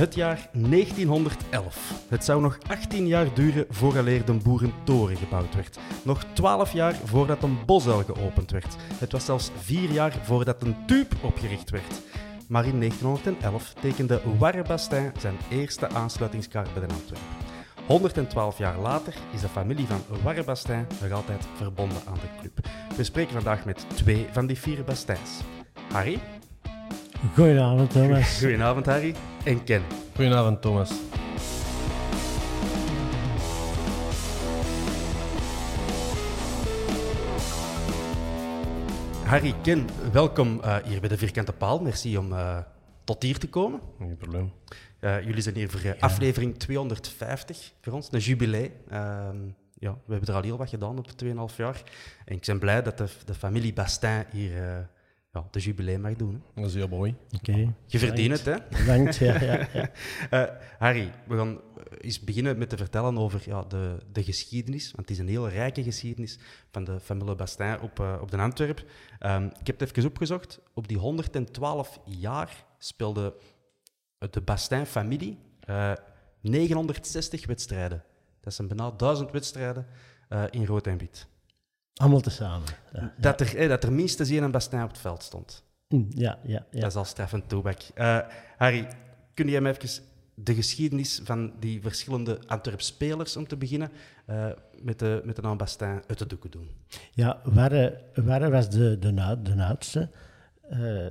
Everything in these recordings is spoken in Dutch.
Het jaar 1911. Het zou nog 18 jaar duren vooraleer de Boerentoren gebouwd werd. Nog 12 jaar voordat een bosuil geopend werd. Het was zelfs 4 jaar voordat een tube opgericht werd. Maar in 1911 tekende Warre zijn eerste aansluitingskaart bij de Antwerpen. 112 jaar later is de familie van Warre nog altijd verbonden aan de club. We spreken vandaag met twee van die vier Bastins. Harry. Goedenavond, Thomas. Goedenavond, Harry. En Ken. Goedenavond, Thomas. Harry, Ken, welkom uh, hier bij de Vierkante Paal. Merci om uh, tot hier te komen. Geen probleem. Uh, jullie zijn hier voor ja. aflevering 250 voor ons, een jubilee. Ehm, ja, we hebben er al heel wat gedaan op 2,5 jaar. En ik ben blij dat de, de familie Bastin hier ja, de jubileum mag doen. Hè. Dat is heel mooi. Okay. Je verdient het, hè? Bedankt, ja. ja, ja. uh, Harry, we gaan eens beginnen met te vertellen over ja, de, de geschiedenis. Want het is een heel rijke geschiedenis van de familie Bastin op, uh, op de Antwerp. Um, ik heb het even opgezocht. Op die 112 jaar speelde de Bastin-familie uh, 960 wedstrijden. Dat zijn bijna 1000 wedstrijden in rood en wit. Allemaal tezamen. Ja, dat, er, eh, dat er minstens één Bastijn op het veld stond. Ja, ja, ja. Dat is al streffend toebak. Uh, Harry, kun jij me even de geschiedenis van die verschillende Antwerp-spelers, om te beginnen, uh, met, de, met de naam Bastijn uit de doeken doen? Ja, Warre, was de, de, de oudste. Uh,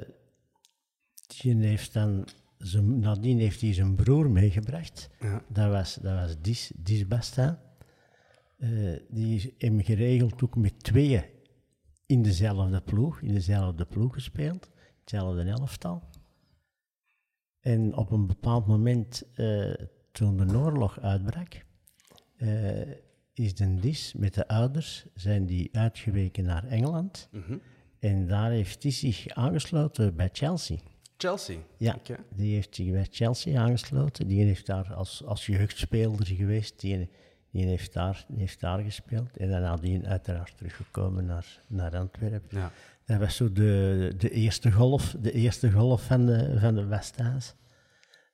die heeft dan zijn, nadien heeft hij zijn broer meegebracht. Ja. Dat was, dat was Dis, Dis Bastijn. Uh, die hebben geregeld ook met tweeën in dezelfde ploeg, in dezelfde ploeg gespeeld, hetzelfde elftal. En op een bepaald moment, uh, toen de oorlog uitbrak, uh, is de Dis met de ouders zijn die uitgeweken naar Engeland. Mm -hmm. En daar heeft hij zich aangesloten bij Chelsea. Chelsea? Ja, okay. die heeft zich bij Chelsea aangesloten. Die heeft daar als, als jeugdspeler geweest. Die die heeft daar, die heeft daar gespeeld. En dan nadien uiteraard teruggekomen naar, naar Antwerpen. Ja. Dat was zo de, de, eerste golf, de eerste golf van de, van de Westhaas.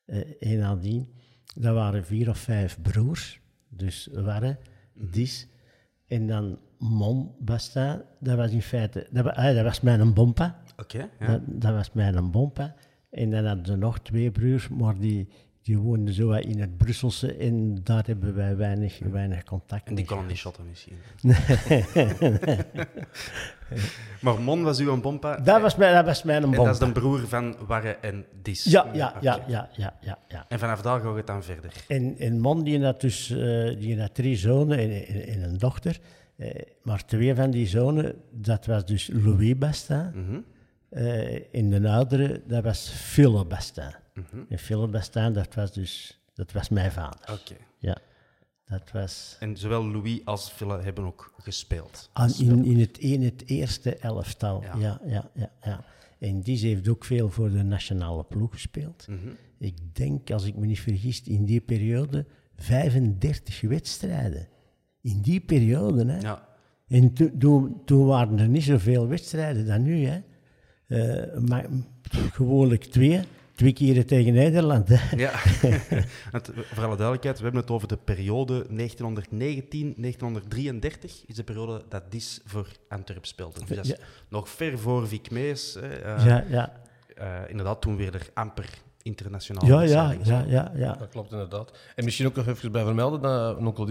Uh, en nadien, dat waren vier of vijf broers. Dus waren, mm Dis. En dan Mon Basta, dat was in feite, dat, ah, dat was mijn bompa. Oké. Okay, ja. dat, dat, was mijn bompa. En dan hadden ze nog twee broers, maar die, die woonden zo in het Brusselse en daar hebben wij weinig, weinig contact En die konden die shotten misschien. maar Mon was uw bompa? Dat was, mijn, dat was mijn bompa. En dat is de broer van Warre en Dis? Ja, ja, ja, ja, ja, ja, En vanaf daar gaat het dan verder? En, en Mon die had dus uh, die had drie zonen en, en, en een dochter. Uh, maar twee van die zonen, dat was dus Louis Bastin. -hmm. uh, en de oudere, dat was Philippe Bastin. Mm-hmm. En Philip Bastin, dat was dus dat was mijn vader. Oké. Okay. Ja. Dat was... En zowel Louis als Philip hebben ook gespeeld. Aan, in, in, het, in het eerste elftal, ja. Ja, ja, ja, ja. En die heeft ook veel voor de nationale ploeg gespeeld. Mm-hmm. Ik denk, als ik me niet vergis, in die periode 35 wedstrijden. In die periode, hè. Ja. En toen to, waren er niet zoveel wedstrijden dan nu, hè. Uh, maar gewoonlijk twee twee keren tegen Nederland. Hè? Ja, voor alle duidelijkheid, we hebben het over de periode 1919-1933. Is de periode dat Dis voor Antwerp speelde. Dus dat is ja. nog ver voor Vic Mees. Uh, ja, ja. Uh, inderdaad, toen weer er amper internationaal. Ja, ja, ja, ja, ja. Dat klopt inderdaad. En misschien ook nog even bij vermelden dat Nonkel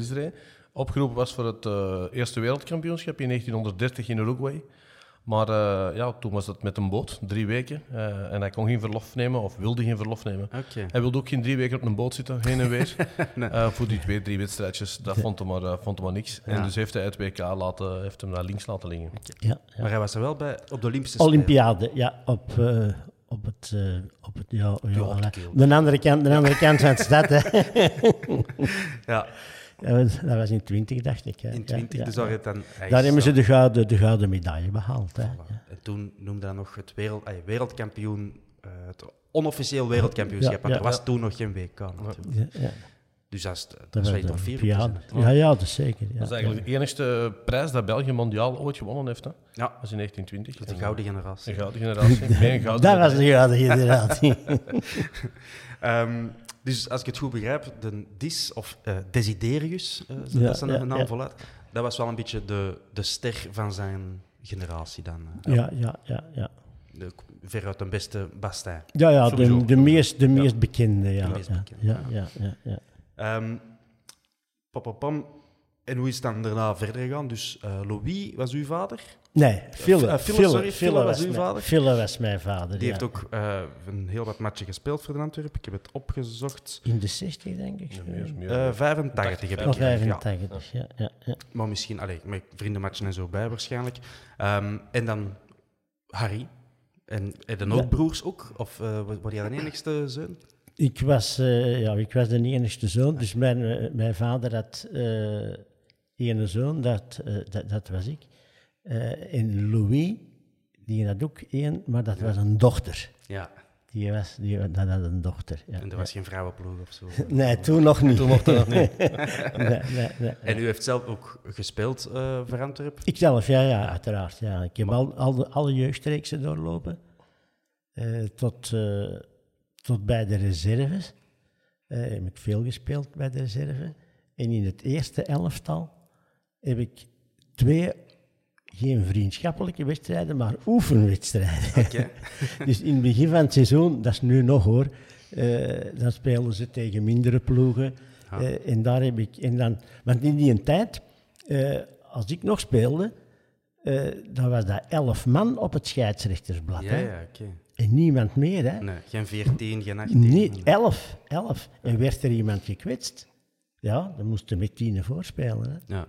opgeroepen was voor het eh, eerste wereldkampioenschap in 1930 in Uruguay. Maar eh, ja, toen was het met een boot, drie weken. eh, en hij kon geen verlof nemen, of wilde geen verlof nemen. Hij wilde ook geen drie weken op een boot zitten, heen en weer. Eh, voor die twee, drie wedstrijdjes. Dat vond hem maar, vond hem maar niks. En dus heeft hij het WK laten, heeft hem naar links laten liggen. ja, ja. Maar hij was er wel bij op de Olympische Spelen. Olympiade, ja, op, eh, op het... eh, op het ja, ja, de, andere kant, de andere kant van de stad. Hè. Ja, Dat was, dat in 20, dacht ik. Hè. in Ja, 20. ja, dus ja. daar, het dan, Daar is hebben ze de gouden, de gouden medaille behaald. Hè. Voilà. En toen noemde hij nog het wereld, ay, wereldkampioen, eh, het onofficieel wereldkampioenschap. Ja, want ja. er was toen nog geen WK natuurlijk. Ja, ja. Dus dat is, dat Dat is de toch vier. Ja, ja, dat is zeker. Ja, Dat is eigenlijk de enigste prijs dat België mondiaal ooit gewonnen heeft. Hè. Ja, Dat is in 1920. de En, gouden generatie. Een gouden generatie. Een gouden Dat was de gouden generatie. Ehm, dus als ik het goed begrijp, de Dis, of eh, Desiderius, eh, Ja, dat zijn ja, de naam ja. voluit, dat was wel een beetje de, de ster van zijn generatie dan. eh. ja, ja, ja, ja. De, veruit de beste Bastijn. Ja, ja Sowieso. de, de, meest, de meest bekende. Ja, De meest ja, bekende, ja, ja, ja, ja. Ehm. En hoe is het dan daarna verder gegaan? Dus eh, Louis was uw vader. Nee, Fille. eh, Fille, sorry, Fille was uw mijn- vader? Fille was mijn vader, Die ja. heeft ook eh, een heel wat matchen gespeeld voor de Antwerpen. Ik heb het opgezocht. In de 60, denk ik. Ja, meer, meer. Eh 85 heb ik ja. 85, ja. ja, ja. Maar misschien, allee, met vriendenmatchen en zo bij waarschijnlijk. Ehm, en dan Harry. En, en dan ook Ja. broers ook? Of uh, was jij de enigste zoon? Ik was, eh, ja, ik was de enigste zoon, dus mijn, mijn vader had eh ene zoon, dat, eh, dat, dat was ik. Eh, en Louis, die had ook één, maar dat was een dochter. Ja. Die was, die, dat had een dochter. Ja. En er was geen vrouwenploeg of zo. Nee, toen nog niet. Toen mocht dat nog niet. nee, nee, nee. En u heeft zelf ook gespeeld eh voor Antwerpen? Ikzelf, ja, ja, uiteraard. Ja. Ik heb al, al de, alle jeugdreeksen doorlopen. Tot, tot bij de reserves. Heb ik veel gespeeld bij de reserve. En in het eerste elftal heb ik twee, geen vriendschappelijke wedstrijden, maar oefenwedstrijden. Dus in het begin van het seizoen, dat is nu nog hoor, eh, dan spelen ze tegen mindere ploegen. Ah. Eh, en daar heb ik, en dan, want in die tijd, eh, als ik nog speelde, dan was dat elf man op het scheidsrechtersblad. Ja, hè? ja, oké. En niemand meer, hè? Nee, geen 14, geen 18. Nee, elf, elf. En werd er iemand gekwetst, ja, dan moest je met tien voorspelen. Hè? Ja.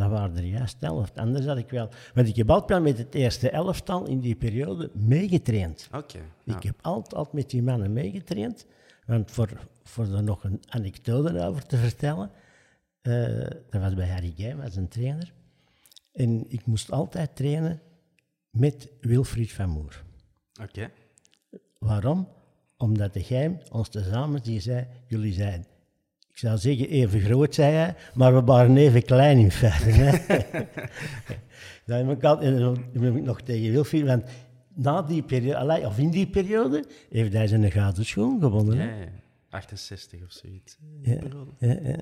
Dat waren er juist elf. Anders had ik wel... Want ik heb altijd met het eerste elftal in die periode meegetraind. Oké. ja. Ik heb altijd, altijd met die mannen meegetraind. Want voor, voor er nog een anekdote over te vertellen... eh, dat was bij Harry Guy, was een trainer. En ik moest altijd trainen met Wilfried van Moer. Oké. Waarom? Omdat de geheim ons tezamen die zei, jullie zijn, ik zou zeggen even groot, zei hij, maar we waren even klein in feite. Hè? dat heb ik, heb nog tegen Wilfried, want na die periode, of in die periode, heeft hij zijn gouden schoen gewonnen. Ja, hè? ja. 68 of zoiets. Ja, ja, ja.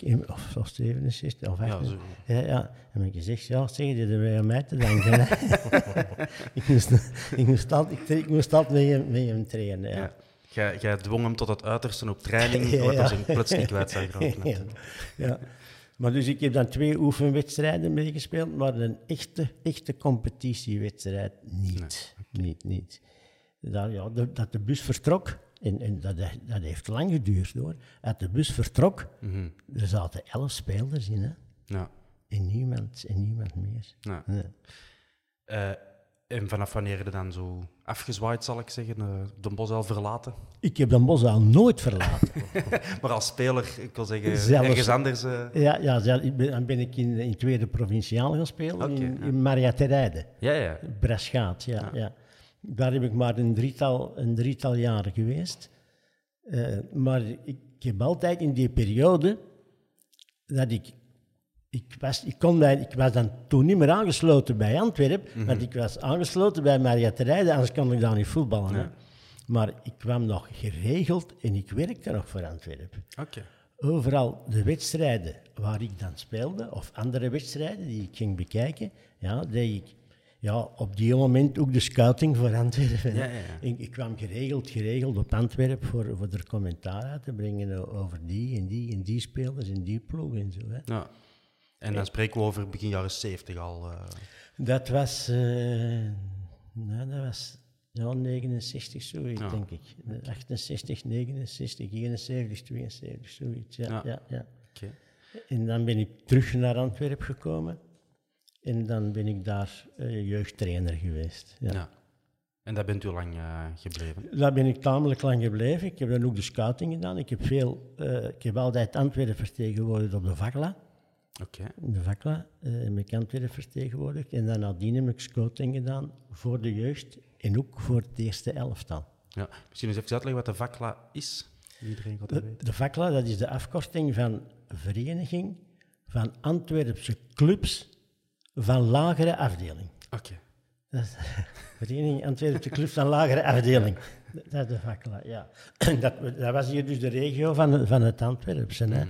Ik, of, of 67 of 68. zo. Ja, ja. En ik gezegd, ja, zeg je dat bij aan mij te danken. hè. ik, moest, ik, moest altijd, ik, moest altijd hem, met hem trainen. Ja. Jij, jij dwong hem tot het uiterste op training, Ja, wat ja. hij zijn plots niet kwijt geraken. ja. ja. Maar dus ik heb dan twee oefenwedstrijden meegespeeld, maar een echte, echte competitiewedstrijd niet. Niet, niet. Dat, ja, de- dat de bus vertrok, en, en dat, dat heeft lang geduurd hoor, dat de bus vertrok, Mhm. er zaten elf spelers in, hè. Ja. En niemand, en niemand meer. Ja. Ja. Eh, en vanaf wanneer je dan zo afgezwaaid, zal ik zeggen, eh, de bos al verlaten? Ik heb de bos al nooit verlaten. Maar als speler, ik wil zeggen, Zelfs- ergens anders... eh, ja, ja zelf- ik ben, dan ben ik in, in tweede provinciaal gaan spelen, in, ja. in Maria Terijde. Ja, ja. Braschaat, ja, ja. Daar heb ik maar een drietal, een drietal jaren geweest. Eh, maar ik heb altijd in die periode dat ik... Ik was, ik, kon ik was dan toen niet meer aangesloten bij Antwerpen, want ik was aangesloten bij Maria Terijde, anders kon ik daar niet voetballen. Maar ik kwam nog geregeld en ik werkte nog voor Antwerpen. Overal de wedstrijden waar ik dan speelde, of andere wedstrijden die ik ging bekijken, ja, deed ik ja, op die moment ook de scouting voor Antwerpen. Ja, ja. Ik, ik kwam geregeld, geregeld op Antwerpen voor, voor er commentaar uit te brengen o- over die en die en die spelers en die ploeg en zo. Hè. En dan spreken we over begin jaren 70 al. eh. Dat was, eh, nou, dat was ja, 69, zoiets, Ja. denk ik. 68, 69, 71, 72, zoiets. Ja, Ja. ja. Ja, Oké. En dan ben ik terug naar Antwerpen gekomen. En dan ben ik daar eh, jeugdtrainer geweest. Ja. Ja. En daar bent u lang gebleven. Daar ben ik tamelijk lang gebleven. Ik heb dan ook de scouting gedaan. Ik heb, veel, ik heb altijd Antwerpen vertegenwoordigd op de Vakla. De Vakla eh, heb ik Antwerpen vertegenwoordigd. En dan nadien heb ik scouting gedaan voor de jeugd en ook voor het eerste elftal. Ja. Misschien eens even uitleggen wat de VACLA is. Iedereen De, weten. de Vakla, dat is de afkorting van Vereniging van Antwerpse Clubs van Lagere Afdeling. Oké. Dat is Vereniging Antwerpse Clubs van Lagere Afdeling. Dat is de Vakla, ja. Dat, dat was hier dus de regio van, van het Antwerpse. Hè.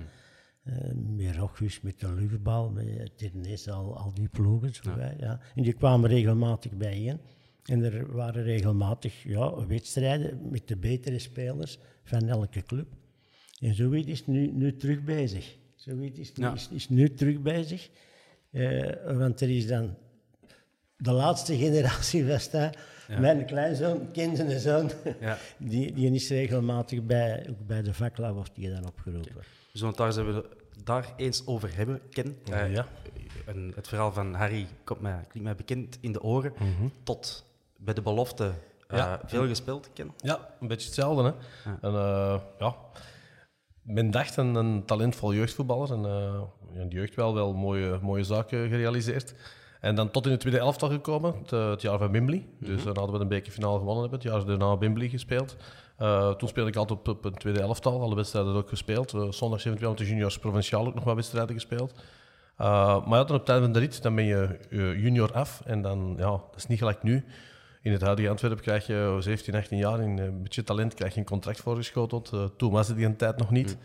Eh, met Rochus, met de luchtbal, met al, al die ploegen. Zo, hè, ja. En die kwamen regelmatig bijeen. En er waren regelmatig ja, wedstrijden met de betere spelers van elke club. En zoiets is nu, nu terug bezig. Zoiets is, Ja. is, is nu terug bezig. Eh, want er is dan de laatste generatie was. Mijn kleinzoon, kende zoon, Ja. die, die is regelmatig bij, ook bij de vakla wordt die dan opgeroepen. We zullen het daar, zullen we het daar eens over hebben, Ken. Eh, ja. en het verhaal van Harry komt mij, klinkt mij bekend in de oren. Tot bij de belofte eh, veel gespeeld, Ken. Ja, een beetje hetzelfde. Hè? En, eh, ja. Men dacht een, een talentvol jeugdvoetballer. En ja, de jeugd wel, wel mooie, mooie zaken gerealiseerd. En dan tot in het tweede elftal gekomen, het, het jaar van Wembley. Dus dan hadden we een bekerfinale gewonnen hebben, het jaar daarna Wembley gespeeld. Eh, toen speelde ik altijd op, een tweede elftal, alle wedstrijden ook gespeeld. Uh, eventueel met de juniors provinciaal ook nog wat wedstrijden gespeeld. Uh, maar dan op het einde van de rit, dan ben je eh, junior af. En dan, ja, dat is niet gelijk nu. In het huidige Antwerpen krijg je 17, 18 jaar, in een beetje talent, krijg je een contract voorgeschoteld. Toen was het die een tijd nog niet.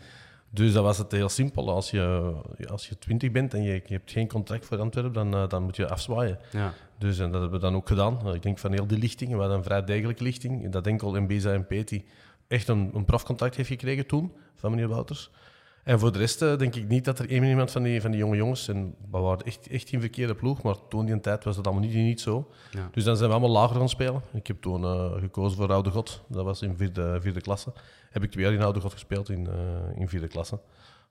Dus dan was het heel simpel. Als je, als je 20 bent en je, je hebt geen contract voor Antwerpen, dan, uh, dan moet je afzwaaien. Ja. Dus en dat hebben we dan ook gedaan. Ik denk van heel die lichting, we hadden een vrij degelijke lichting. Dat enkel Mbeza en Peti echt een, een profcontact heeft gekregen toen, van meneer Wouters. En voor de rest uh, denk ik niet dat er één iemand van die, van die jonge jongens, en we waren echt, echt geen verkeerde ploeg, maar toen die tijd was dat allemaal niet, niet zo. Ja. Dus dan zijn we allemaal lager gaan spelen. Ik heb toen uh, gekozen voor Oude God, dat was in vierde, vierde klasse. Heb ik twee jaar in Oude God gespeeld in, uh, in vierde klasse.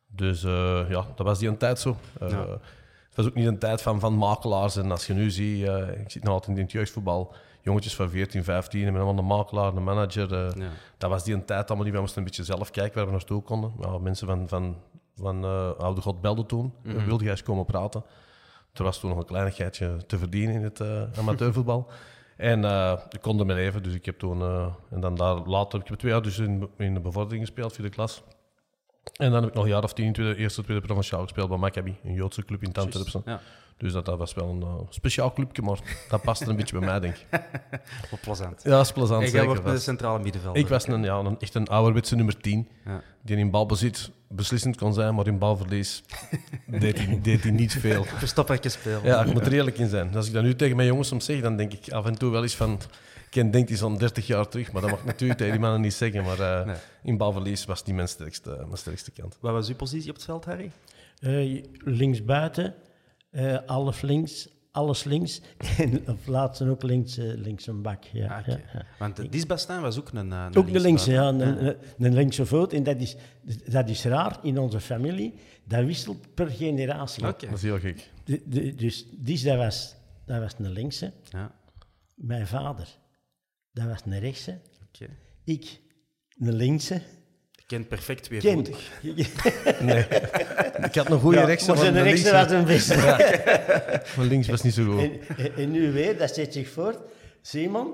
Dus uh, ja, dat was die een tijd zo. Ja. Het was ook niet een tijd van, van makelaars. En als je nu ziet, ik zit nog altijd in het jeugdvoetbal, jongetjes van 14, 15, en met allemaal een makelaar, een manager. Uh, ja. Dat was die een tijd allemaal niet. We moesten een beetje zelf kijken waar we naartoe konden. Ja, mensen van, van, van uh, Oude God belden toen. Mm -hmm. Wilde jij eens komen praten? Er was toen nog een kleinigheidje te verdienen in het uh, amateurvoetbal. en ik kon er mee leven, dus ik heb toen... en dan daar later, ik heb twee jaar dus in, in de bevordering gespeeld, vierde klas. En dan heb ik nog een jaar of tien in tweede, eerste, tweede provinciaal gespeeld bij Maccabi, een Joodse club in Antwerpen. Ja. Dus dat, dat was wel een uh, speciaal clubje, maar dat paste een beetje bij mij, denk ik. Wat plezant. Ja, dat is plezant. En jij wordt de centrale middenvelder. Ik was een, ja, een, echt een ouderwetse nummer 10, ja. die in balbezit beslissend kon zijn, maar in balverlies deed, hij, deed hij niet veel. Verstoppertje spelen. Ja, ik moet er eerlijk in zijn. Als ik dat nu tegen mijn jongens soms zeg, dan denk ik af en toe wel eens van... Ken denkt hij zo'n 30 jaar terug, maar dat mag ik natuurlijk tegen die mannen niet zeggen. Maar uh, nee. in balverlies was die mijn sterkste, mijn sterkste kant. Wat was uw positie op het veld, Harry? Uh, linksbuiten, uh, half links, alles links. En op laatste ook links, uh, links een bak. Ja, ah, okay. ja, ja. Want de Disbastaan was ook een, een Ook de linkse, ja. Een, een, een, linkse voet. En dat is, dat is raar in onze familie. Dat wisselt per generatie. Okay. Dat is heel gek. De, de, dus Dis, dat was, dat was een linkse. Ja. Mijn vader, dat was een rechtse. Okay. Ik, een linkse. Je kent perfect weer Ken. nee. Ik had een goede ja, rechtse, maar zijn rechtse was een beste. Ja. maar links was niet zo goed. En, en, nu weer, dat zet zich voort. Simon,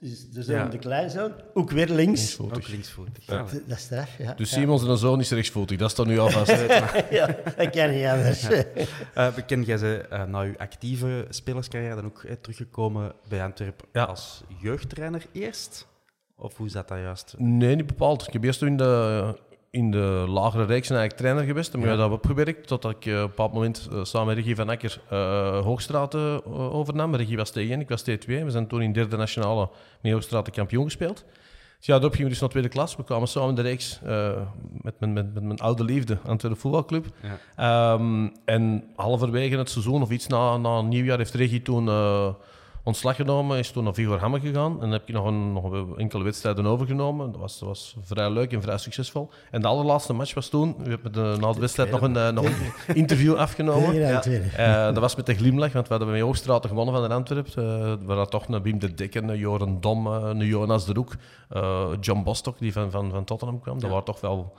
dus de zoon, ja. de kleinzoon, ook weer links. Linksvoetig. Ook linksvoetig. Ja. Dat, dat is straf, ja. Dus Simon zijn zoon is rechtsvoetig, dat is dan nu alvast. ja, dat kan niet anders. uh, bekend jij ze uh, na uw actieve spelerscarrière dan ook eh, teruggekomen bij Antwerpen ja. als jeugdtrainer eerst? Of hoe zat dat juist? Nee, niet bepaald. Ik heb eerst in de, in de lagere reeks eigenlijk trainer geweest. En ja. dat opgewerkt totdat ik op een bepaald moment samen met Regie van Akker Hoogstraten overnam. Regie was T1, ik was T2. We zijn toen in derde nationale met Hoogstraten kampioen gespeeld. Dus ja, daarop gingen we dus naar tweede klas. We kwamen samen de reeks met, mijn, met, met, mijn oude liefde aan de voetbalclub. Ja. Um, en halverwege het seizoen of iets na, na nieuwjaar heeft Regie toen ontslag genomen, is toen naar Vigor Hamme gegaan. En dan heb ik nog, een, nog enkele wedstrijden overgenomen. Dat was, dat was vrij leuk en vrij succesvol. En de allerlaatste match was toen, we hebben de, na de wedstrijd nog een, eh, nog een interview afgenomen. Ja. Uh, dat was met de glimlach, want we hadden bij Hoogstraten gewonnen van de Antwerpen. Uh, we hadden toch een Biem de Dekker, een Joren Dom, een Jonas de Roek, John Bostock, die van, van, van Tottenham kwam. Dat waren toch wel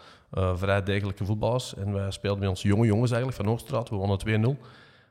vrij degelijke voetballers. En wij speelden met ons jonge jongens eigenlijk van Hoogstraat. We wonnen 2-0.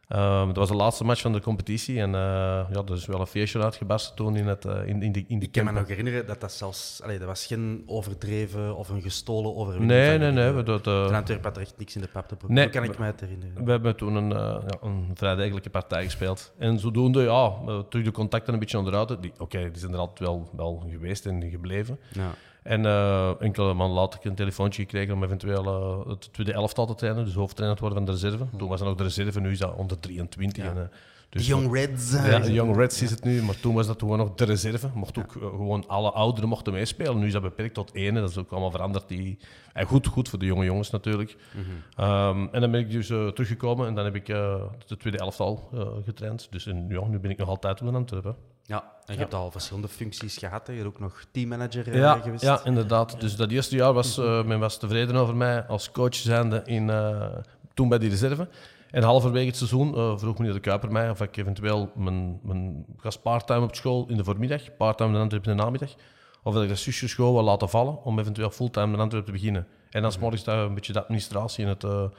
Um, dat was de laatste match van de competitie en uh, ja, er is wel een feestje uitgebarsten toen in, het, uh, in, in, de, in de Ik kan me nog herinneren dat dat zelfs... Allee, dat was geen overdreven of een gestolen overwinning. Nee, nee, nee. We, dat, uh, Antwerpen had er echt niks in de pap te. Nee, kan ik me herinneren. We hebben toen een, ja, een vrij degelijke partij gespeeld. En zodoende, ja, terug de contacten een beetje onderuit. Oké, okay, die zijn er altijd wel, wel geweest en gebleven. Ja. En uh, enkele maanden later een telefoontje gekregen om eventueel uh, het tweede elftal te trainen, dus hoofdtrainer te worden van de reserve. Toen was hij nog de reserve, nu is dat onder 23. Ja. En, uh, dus Young Reds. Ja, Young Reds is het nu, maar toen was dat gewoon nog de reserve. Mocht ook gewoon alle ouderen mochten meespelen. Nu is dat beperkt tot één, dat is ook allemaal veranderd. Die, en goed, goed voor de jonge jongens natuurlijk. Mm -hmm. um, en dan ben ik dus teruggekomen en dan heb ik de tweede elftal getraind. Dus en, ja, nu ben ik nog altijd op de Antwerpen. Ja, en je hebt al verschillende functies gehad. Hè. Je hebt ook nog teammanager ja, geweest. Ja, inderdaad. Dus dat eerste jaar was uh, men was tevreden over mij als coach zijnde in, uh, toen bij die reserve. En halverwege het seizoen uh, vroeg meneer de Kuiper mij of ik eventueel mijn, mijn gast part-time op school in de voormiddag, part-time de Antwerpen in de namiddag, of dat ik de zusjeschool wil laten vallen om eventueel fulltime de Antwerpen te beginnen. En dan is morgens daar een beetje de administratie en het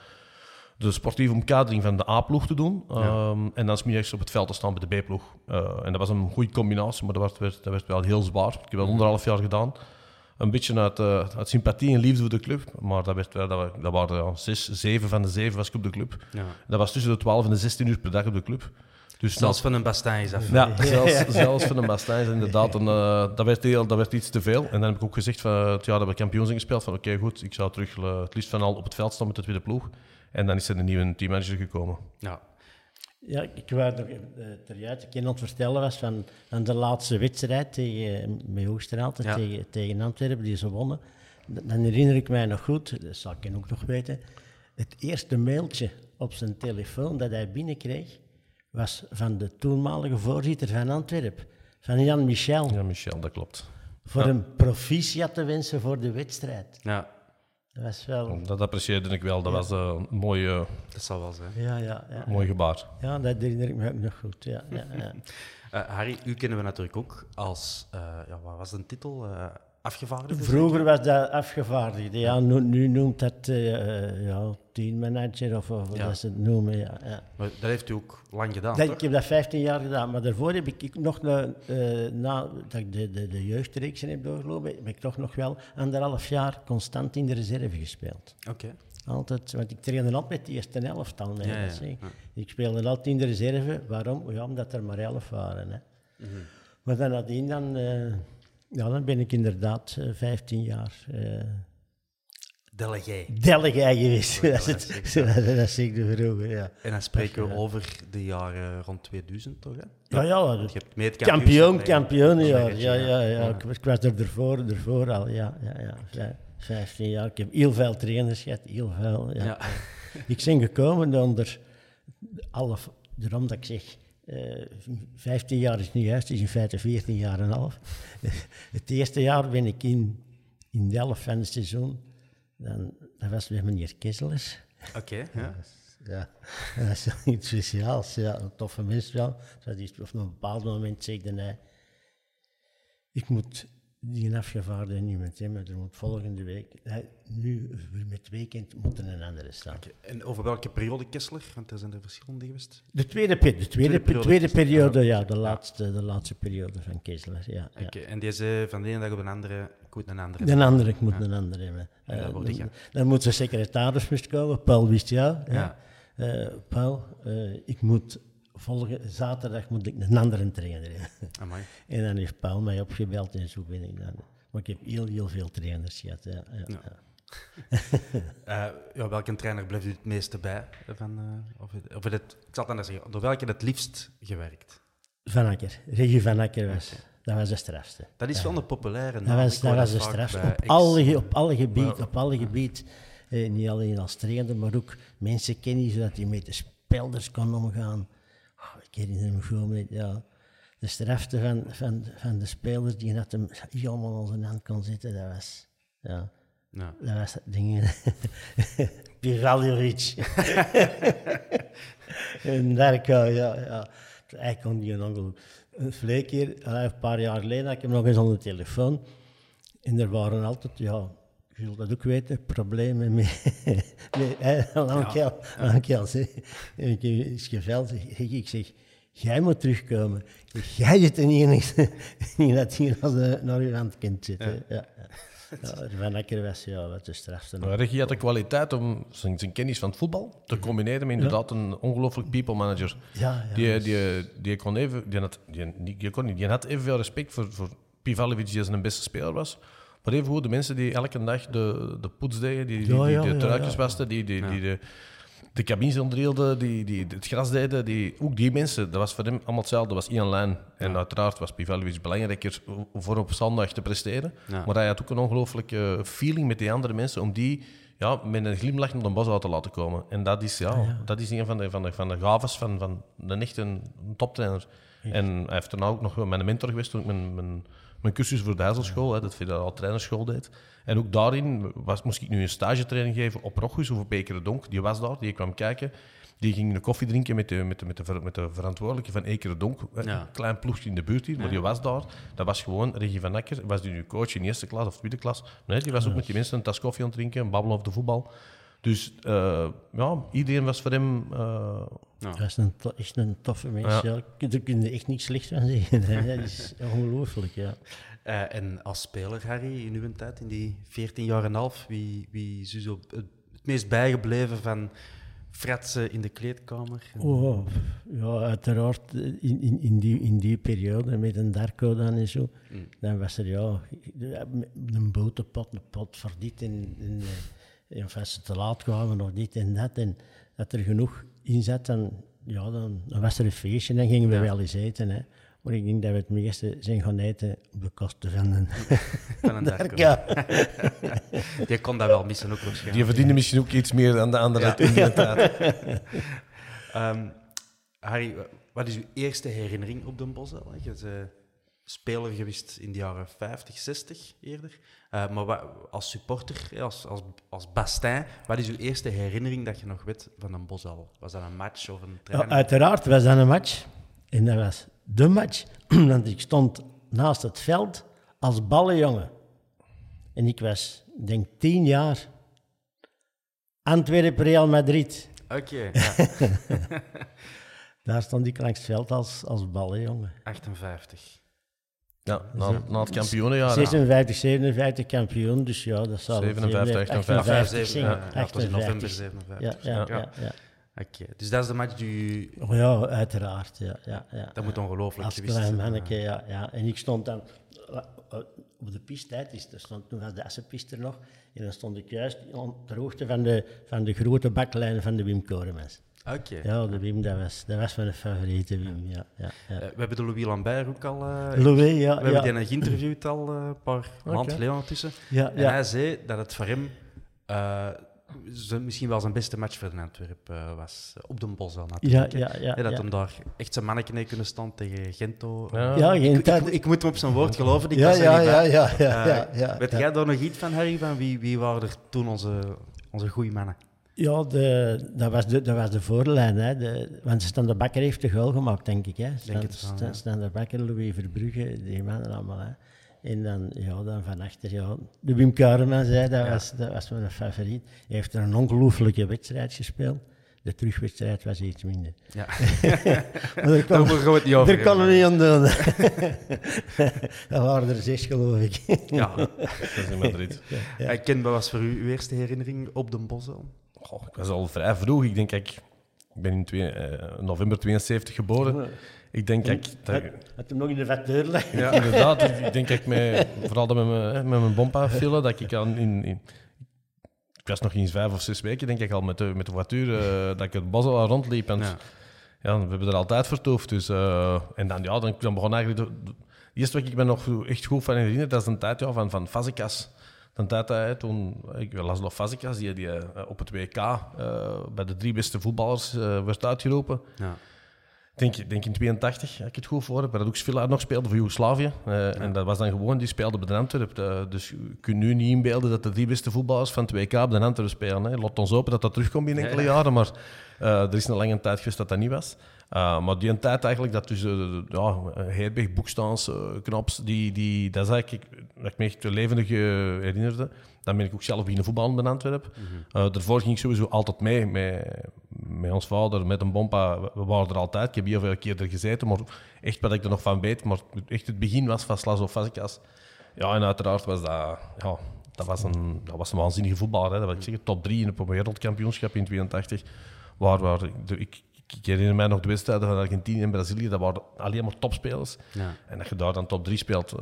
de sportieve omkadering van de A-ploeg te doen. Um, en dan smiddags op het veld te staan bij de B-ploeg. Uh, en dat was een goede combinatie, maar dat werd, dat werd wel heel zwaar. Ik heb dat anderhalf jaar gedaan. Een beetje uit, uh, uit, sympathie en liefde voor de club. Maar dat, werd, dat, dat waren ja, zes, zeven van de zeven was ik op de club. Ja. Dat was tussen de 12 en de 16 uur per dag op de club. Dus zelfs van een Bastijn is af. Ja, zelfs, zelfs van een Bastijn is inderdaad. Een, uh, dat, werd heel, dat werd iets te veel. En dan heb ik ook gezegd van het jaar dat we kampioen zijn gespeeld. Van oké, okay, goed, ik zou terug uh, het liefst van al op het veld staan met de tweede ploeg. En dan is er een nieuwe teammanager gekomen. Ja. Ja, ik wou nog ter juist ik aan het vertellen was van, van de laatste wedstrijd tegen, met Hoogstraat ja. tegen, tegen Antwerpen, die ze wonnen. Dan herinner ik mij nog goed, dat zal ik ook nog weten, het eerste mailtje op zijn telefoon dat hij binnenkreeg, was van de toenmalige voorzitter van Antwerpen, van Jan Michel. Jan Michel, dat klopt. Voor ja. een proficiat te wensen voor de wedstrijd. Ja. Dat was wel... Dat apprecieerde ik wel. Dat was uh, een mooie... Dat zal wel zijn. Ja, ja, ja. Mooi gebaar. Ja, dat herinner ik me ook nog goed. Ja, ja, ja. uh, Harry, u kennen we natuurlijk ook als... Uh, ja, wat was de titel? Vroeger was dat afgevaardigde. Ja, nu, nu noemt dat ja, teammanager of, of ja. dat ze het noemen. Ja, ja. Maar dat heeft u ook lang gedaan, dat, toch? Ik heb dat 15 jaar gedaan, maar daarvoor heb ik nog, een, uh, na dat ik de, de, de jeugdreeksen heb doorgelopen, heb ik toch nog wel anderhalf jaar constant in de reserve gespeeld. Oké. Okay. Altijd, want ik trainde altijd met de eerste elftal. Ja, ja, ja. Ik speelde altijd in de reserve. Waarom? Ja, omdat er maar elf waren. Hè. Mm -hmm. Maar dan nadien, dan, uh, ja, dan ben ik inderdaad uh, 15 jaar Delegé. Delegé geweest. dat, is het, dat ik de vroeger, ja. En dan spreken we over de jaren rond 2000, toch? Hè? Ja, ja. Je hebt mee het kampioen, kampioen, ja. Ja, ja, ja. Ik was er ervoor, ervoor al, ja. ja, ja. 15 jaar. Ik heb heel veel trainers gehad, heel veel. Ja. ja. ik ben gekomen onder alle, daarom dat ik zeg, uh, 15 jaar is niet juist, het is in feite 14 jaar en een half. het eerste jaar ben ik in, in Delft van het seizoen dan, dat was weer meneer Kesselers. Oké, okay, ja. ja. dat is iets speciaals. Ja, een toffe mens wel. Dat is, op een bepaald moment zegde hij, ik moet die afgevaardigde niet met hem, er moet volgende week, nu met weekend moet er een andere staan. En over welke periode Kessler? Want er zijn er verschillende geweest. De tweede, de tweede, tweede periode, tweede periode ja, de laatste, de laatste periode van Kessler. Ja, okay. En deze van de ene dag op de andere, ik moet een andere Een andere, ik moet ja. een andere hebben. Uh, dan, moet de secretaris moest komen, Paul wist jou. Ja. Uh, Paul, uh, ik moet volgende zaterdag moet ik een andere trainer hebben. en dan heeft Paul mij opgebeld en zo ben ik dan. Maar ik heb heel, heel veel trainers gehad. Ja, ja, ja. uh, ja, welke trainer blijft u het meeste bij? Van, uh, of, of het, ik zal het anders zeggen, door welke het liefst gewerkt? Van Akker. Regie Van Akker was, dat was de strafste. Dat is wel een populaire naam. Dat was, dat was de strafste. Op alle, op alle gebieden. Op alle gebied, eh, niet alleen als trainer, maar ook mensen kennen zodat hij met de spelers kon omgaan. Ik herinner me gewoon ja, de strafte van, van, van de spelers die net hem helemaal aan zijn hand kon zitten. Dat was... Ja. Ja. Dat was dingen. Piraljovic. en Darko, ja, ja. Hij kon die een. Een keer, een paar jaar geleden, had ik hem nog eens aan de telefoon. En er waren altijd, ja, je zult dat ook weten, problemen met... met Lankel, Lankel, Ik is geveld, ik zeg, jij moet terugkomen. Jij zit er niet in dat hier naar je hand kunt zitten. Ja. ja. Ja, Van Akker was ja, wat de strafste. Maar Regie had de kwaliteit om zijn, zijn, kennis van het voetbal te combineren met inderdaad een ongelooflijk people manager. Ja, ja, die, die, die, kon even, die, had, die, die, kon niet, die had evenveel respect voor, voor Pivalovic, die zijn beste speler was. Maar evengoed de mensen die elke dag de, de poets deden, die, die, die de truitjes wasten, die, die, die de, de cabines onderhielden, die, die het gras deden, die, ook die mensen, dat was voor hem allemaal hetzelfde. Dat was Ian Lijn. En uiteraard was Pivalovic belangrijker voor op zondag te presteren. Maar hij had ook een ongelooflijke feeling met die andere mensen om die ja, met een glimlach naar de bos uit te laten komen. En dat is, ja, ah, Dat is een van de, van de, van de gaves van, van een echt een, toptrainer. En hij heeft daarna ook nog mijn mentor geweest toen ik mijn, mijn, mijn cursus voor de Heizelschool, hè, dat federaal trainerschool deed. En ook daarin was, moest ik nu een stagetraining geven op Rochus of op Donk. Die was daar, die kwam kijken. Die ging een koffie drinken met de, met de, met de, met de verantwoordelijke van Ekere Donk. Een klein ploegje in de buurt hier, maar die was daar. Dat was gewoon Regie van Akker. Was die nu coach in eerste klas of tweede klas? Nee, die was ook met die mensen een tas koffie aan het drinken, babbelen over de voetbal. Dus uh, ja, iedereen was voor hem... Uh, ja. Dat is een echt een toffe mens. Ja. Ja. Daar kun je echt niet slecht van zeggen. dat is ongelooflijk, ja. Uh, en als speler, Harry, in uw tijd, in die 14 jaar en half, wie, wie is u zo het, het meest bijgebleven van fratsen in de kleedkamer? Oh, ja, uiteraard in, in, in, die, in die periode met een Darko dan en zo. Mm. Dan was er ja, een botenpot, een pot voor dit en, en, en als ze te laat kwamen of dit en dat. En dat er genoeg in zat, dan, ja, dan, dan was er een feestje en dan gingen we ja. wel eens eten. Hè. Maar ik denk dat we het meeste zijn gaan eten op de kosten van een, van een Ja. Die kon dat wel missen ook waarschijnlijk. Die verdiende misschien ook iets meer dan de andere ja. in die tijd. um, Harry, wat is uw eerste herinnering op Den Bosch? Je bent uh, speler geweest in de jaren 50, 60 eerder. Uh, maar wat, als supporter, als, als, als Bastijn, wat is uw eerste herinnering dat je nog weet van Den Bosch Was dat een match of een training? Ja, uiteraard was dat een match. En dat was de match. Want ik stond naast het veld als ballenjongen. En ik was, denk tien jaar. Antwerpen, Real Madrid. Oké, ja. Daar stond ik langs het veld als, als ballenjongen. 58. Ja, na, na het kampioenenjaar. 56, 57 kampioen, dus ja, dat zal 57, 58, 58, ja, ja, was in november 57. Ja, ja, ja. ja, Oké, dus dat is de match die... Oh ja, uiteraard. Ja, ja, ja, dat moet ongelooflijk geweest zijn. Als manneke, ja, ja. En ik stond dan eh, eh, op de piste, hè, er stond toen was de Assenpiste er nog, en dan stond ik juist op de hoogte van de, van de grote baklijn van de Wim Koremans. Oké. Ja, de Wim, dat was, dat was mijn favoriete Wim, ja. ja, ja. Uh, we hebben de Louis Lambert ook al... Uh, Louis, ja. We hebben die geïnterviewd al een paar okay. maanden geleden ondertussen. Ja, en hij zei dat het voor hem misschien wel zijn beste match voor de Antwerp uh, was. Op de Bos natuurlijk. Ja, ja, ja, dat ja. hem daar echt zijn mannetje mee kunnen staan tegen Gento. Ja, Gento. Ik, ik, ik, moet hem op zijn woord geloven. Die ja, ja, ja, ja, ja, ja, Weet jij daar nog iets van, Harry? Van wie, wie waren er toen onze, onze goede mannen? Ja, de, dat, was de, dat was de voorlijn. Hè. De, want Stan de Bakker heeft de goal gemaakt, denk ik. Hè. Denk het wel, Stan de Bakker, Louis Verbrugge, die mannen allemaal. Hè. En dan, ja, dan van achter, ja, de Wim Kureman zei, dat, was, dat was mijn favoriet. Hij heeft er een ongelooflijke wedstrijd gespeeld. De terugwedstrijd was iets minder. Ja. maar daar kon, het niet over. Daar kon we niet aan doen. dat waren er zes, geloof ik. ja, dat is in Madrid. Ja, ja. Ken, wat was voor u uw eerste herinnering op de Bosel? Oh, ik was al vrij vroeg. Ik denk, ik, ik ben in twee, uh, november 72 geboren. Ik denk dat ik... Dat... Het hem nog in de vetdeur leggen. Ja, inderdaad. ik denk dat ik mij, vooral met mijn, met mijn bompa dat ik aan in, in ik was nog eens vijf of zes weken, denk ik al, met de, met de voiture, uh, dat ik het bos al rondliep. En ja. ja. we hebben er altijd vertoefd. Dus, uh, en dan, ja, dan, dan begon eigenlijk... De, de, eerste wat ik me nog echt goed van herinner, dat is een tijd ja, van, van Fazekas. Een tijd hij, toen, ik Laszlo Fazekas, die, die uh, op het WK bij de drie beste voetballers werd uitgeroepen. Ja denk, denk in 82, als ik het goed voor heb, waar ook Svilla nog speelde voor Joegoslavië. Uh, En dat was dan gewoon, die speelde bij de Antwerp. Uh, dus je kunt nu niet inbeelden dat de drie beste voetballers van 2K op de Antwerp spelen. Hè. Lot ons open dat dat terugkomt in enkele jaren, maar uh, er is een lange tijd geweest dat dat niet was. maar die tijd eigenlijk, dat dus, ja, Heerberg, Boekstaans, Knops, die, die, dat is eigenlijk, dat ik me echt levendig herinnerde. Dan ben ik ook zelf beginnen voetballen in Antwerpen. Mm daarvoor ging ik sowieso altijd mee met, met ons vader, met een bompa. We waren er altijd. Ik heb heel veel keer er gezeten, maar echt wat ik er nog van weet. Maar echt het begin was van Slas of. Ja, en uiteraard was dat... Ja, dat was een, dat was een waanzinnige voetballer. Hè. Dat wil ik zeggen, top 3 in het wereldkampioenschap in 82. Waar, waar ik, ik herinner mij nog de wedstrijden van Argentinië en Brazilië, dat waren alleen maar topspelers. Ja. En dat je daar dan top 3 speelt uh,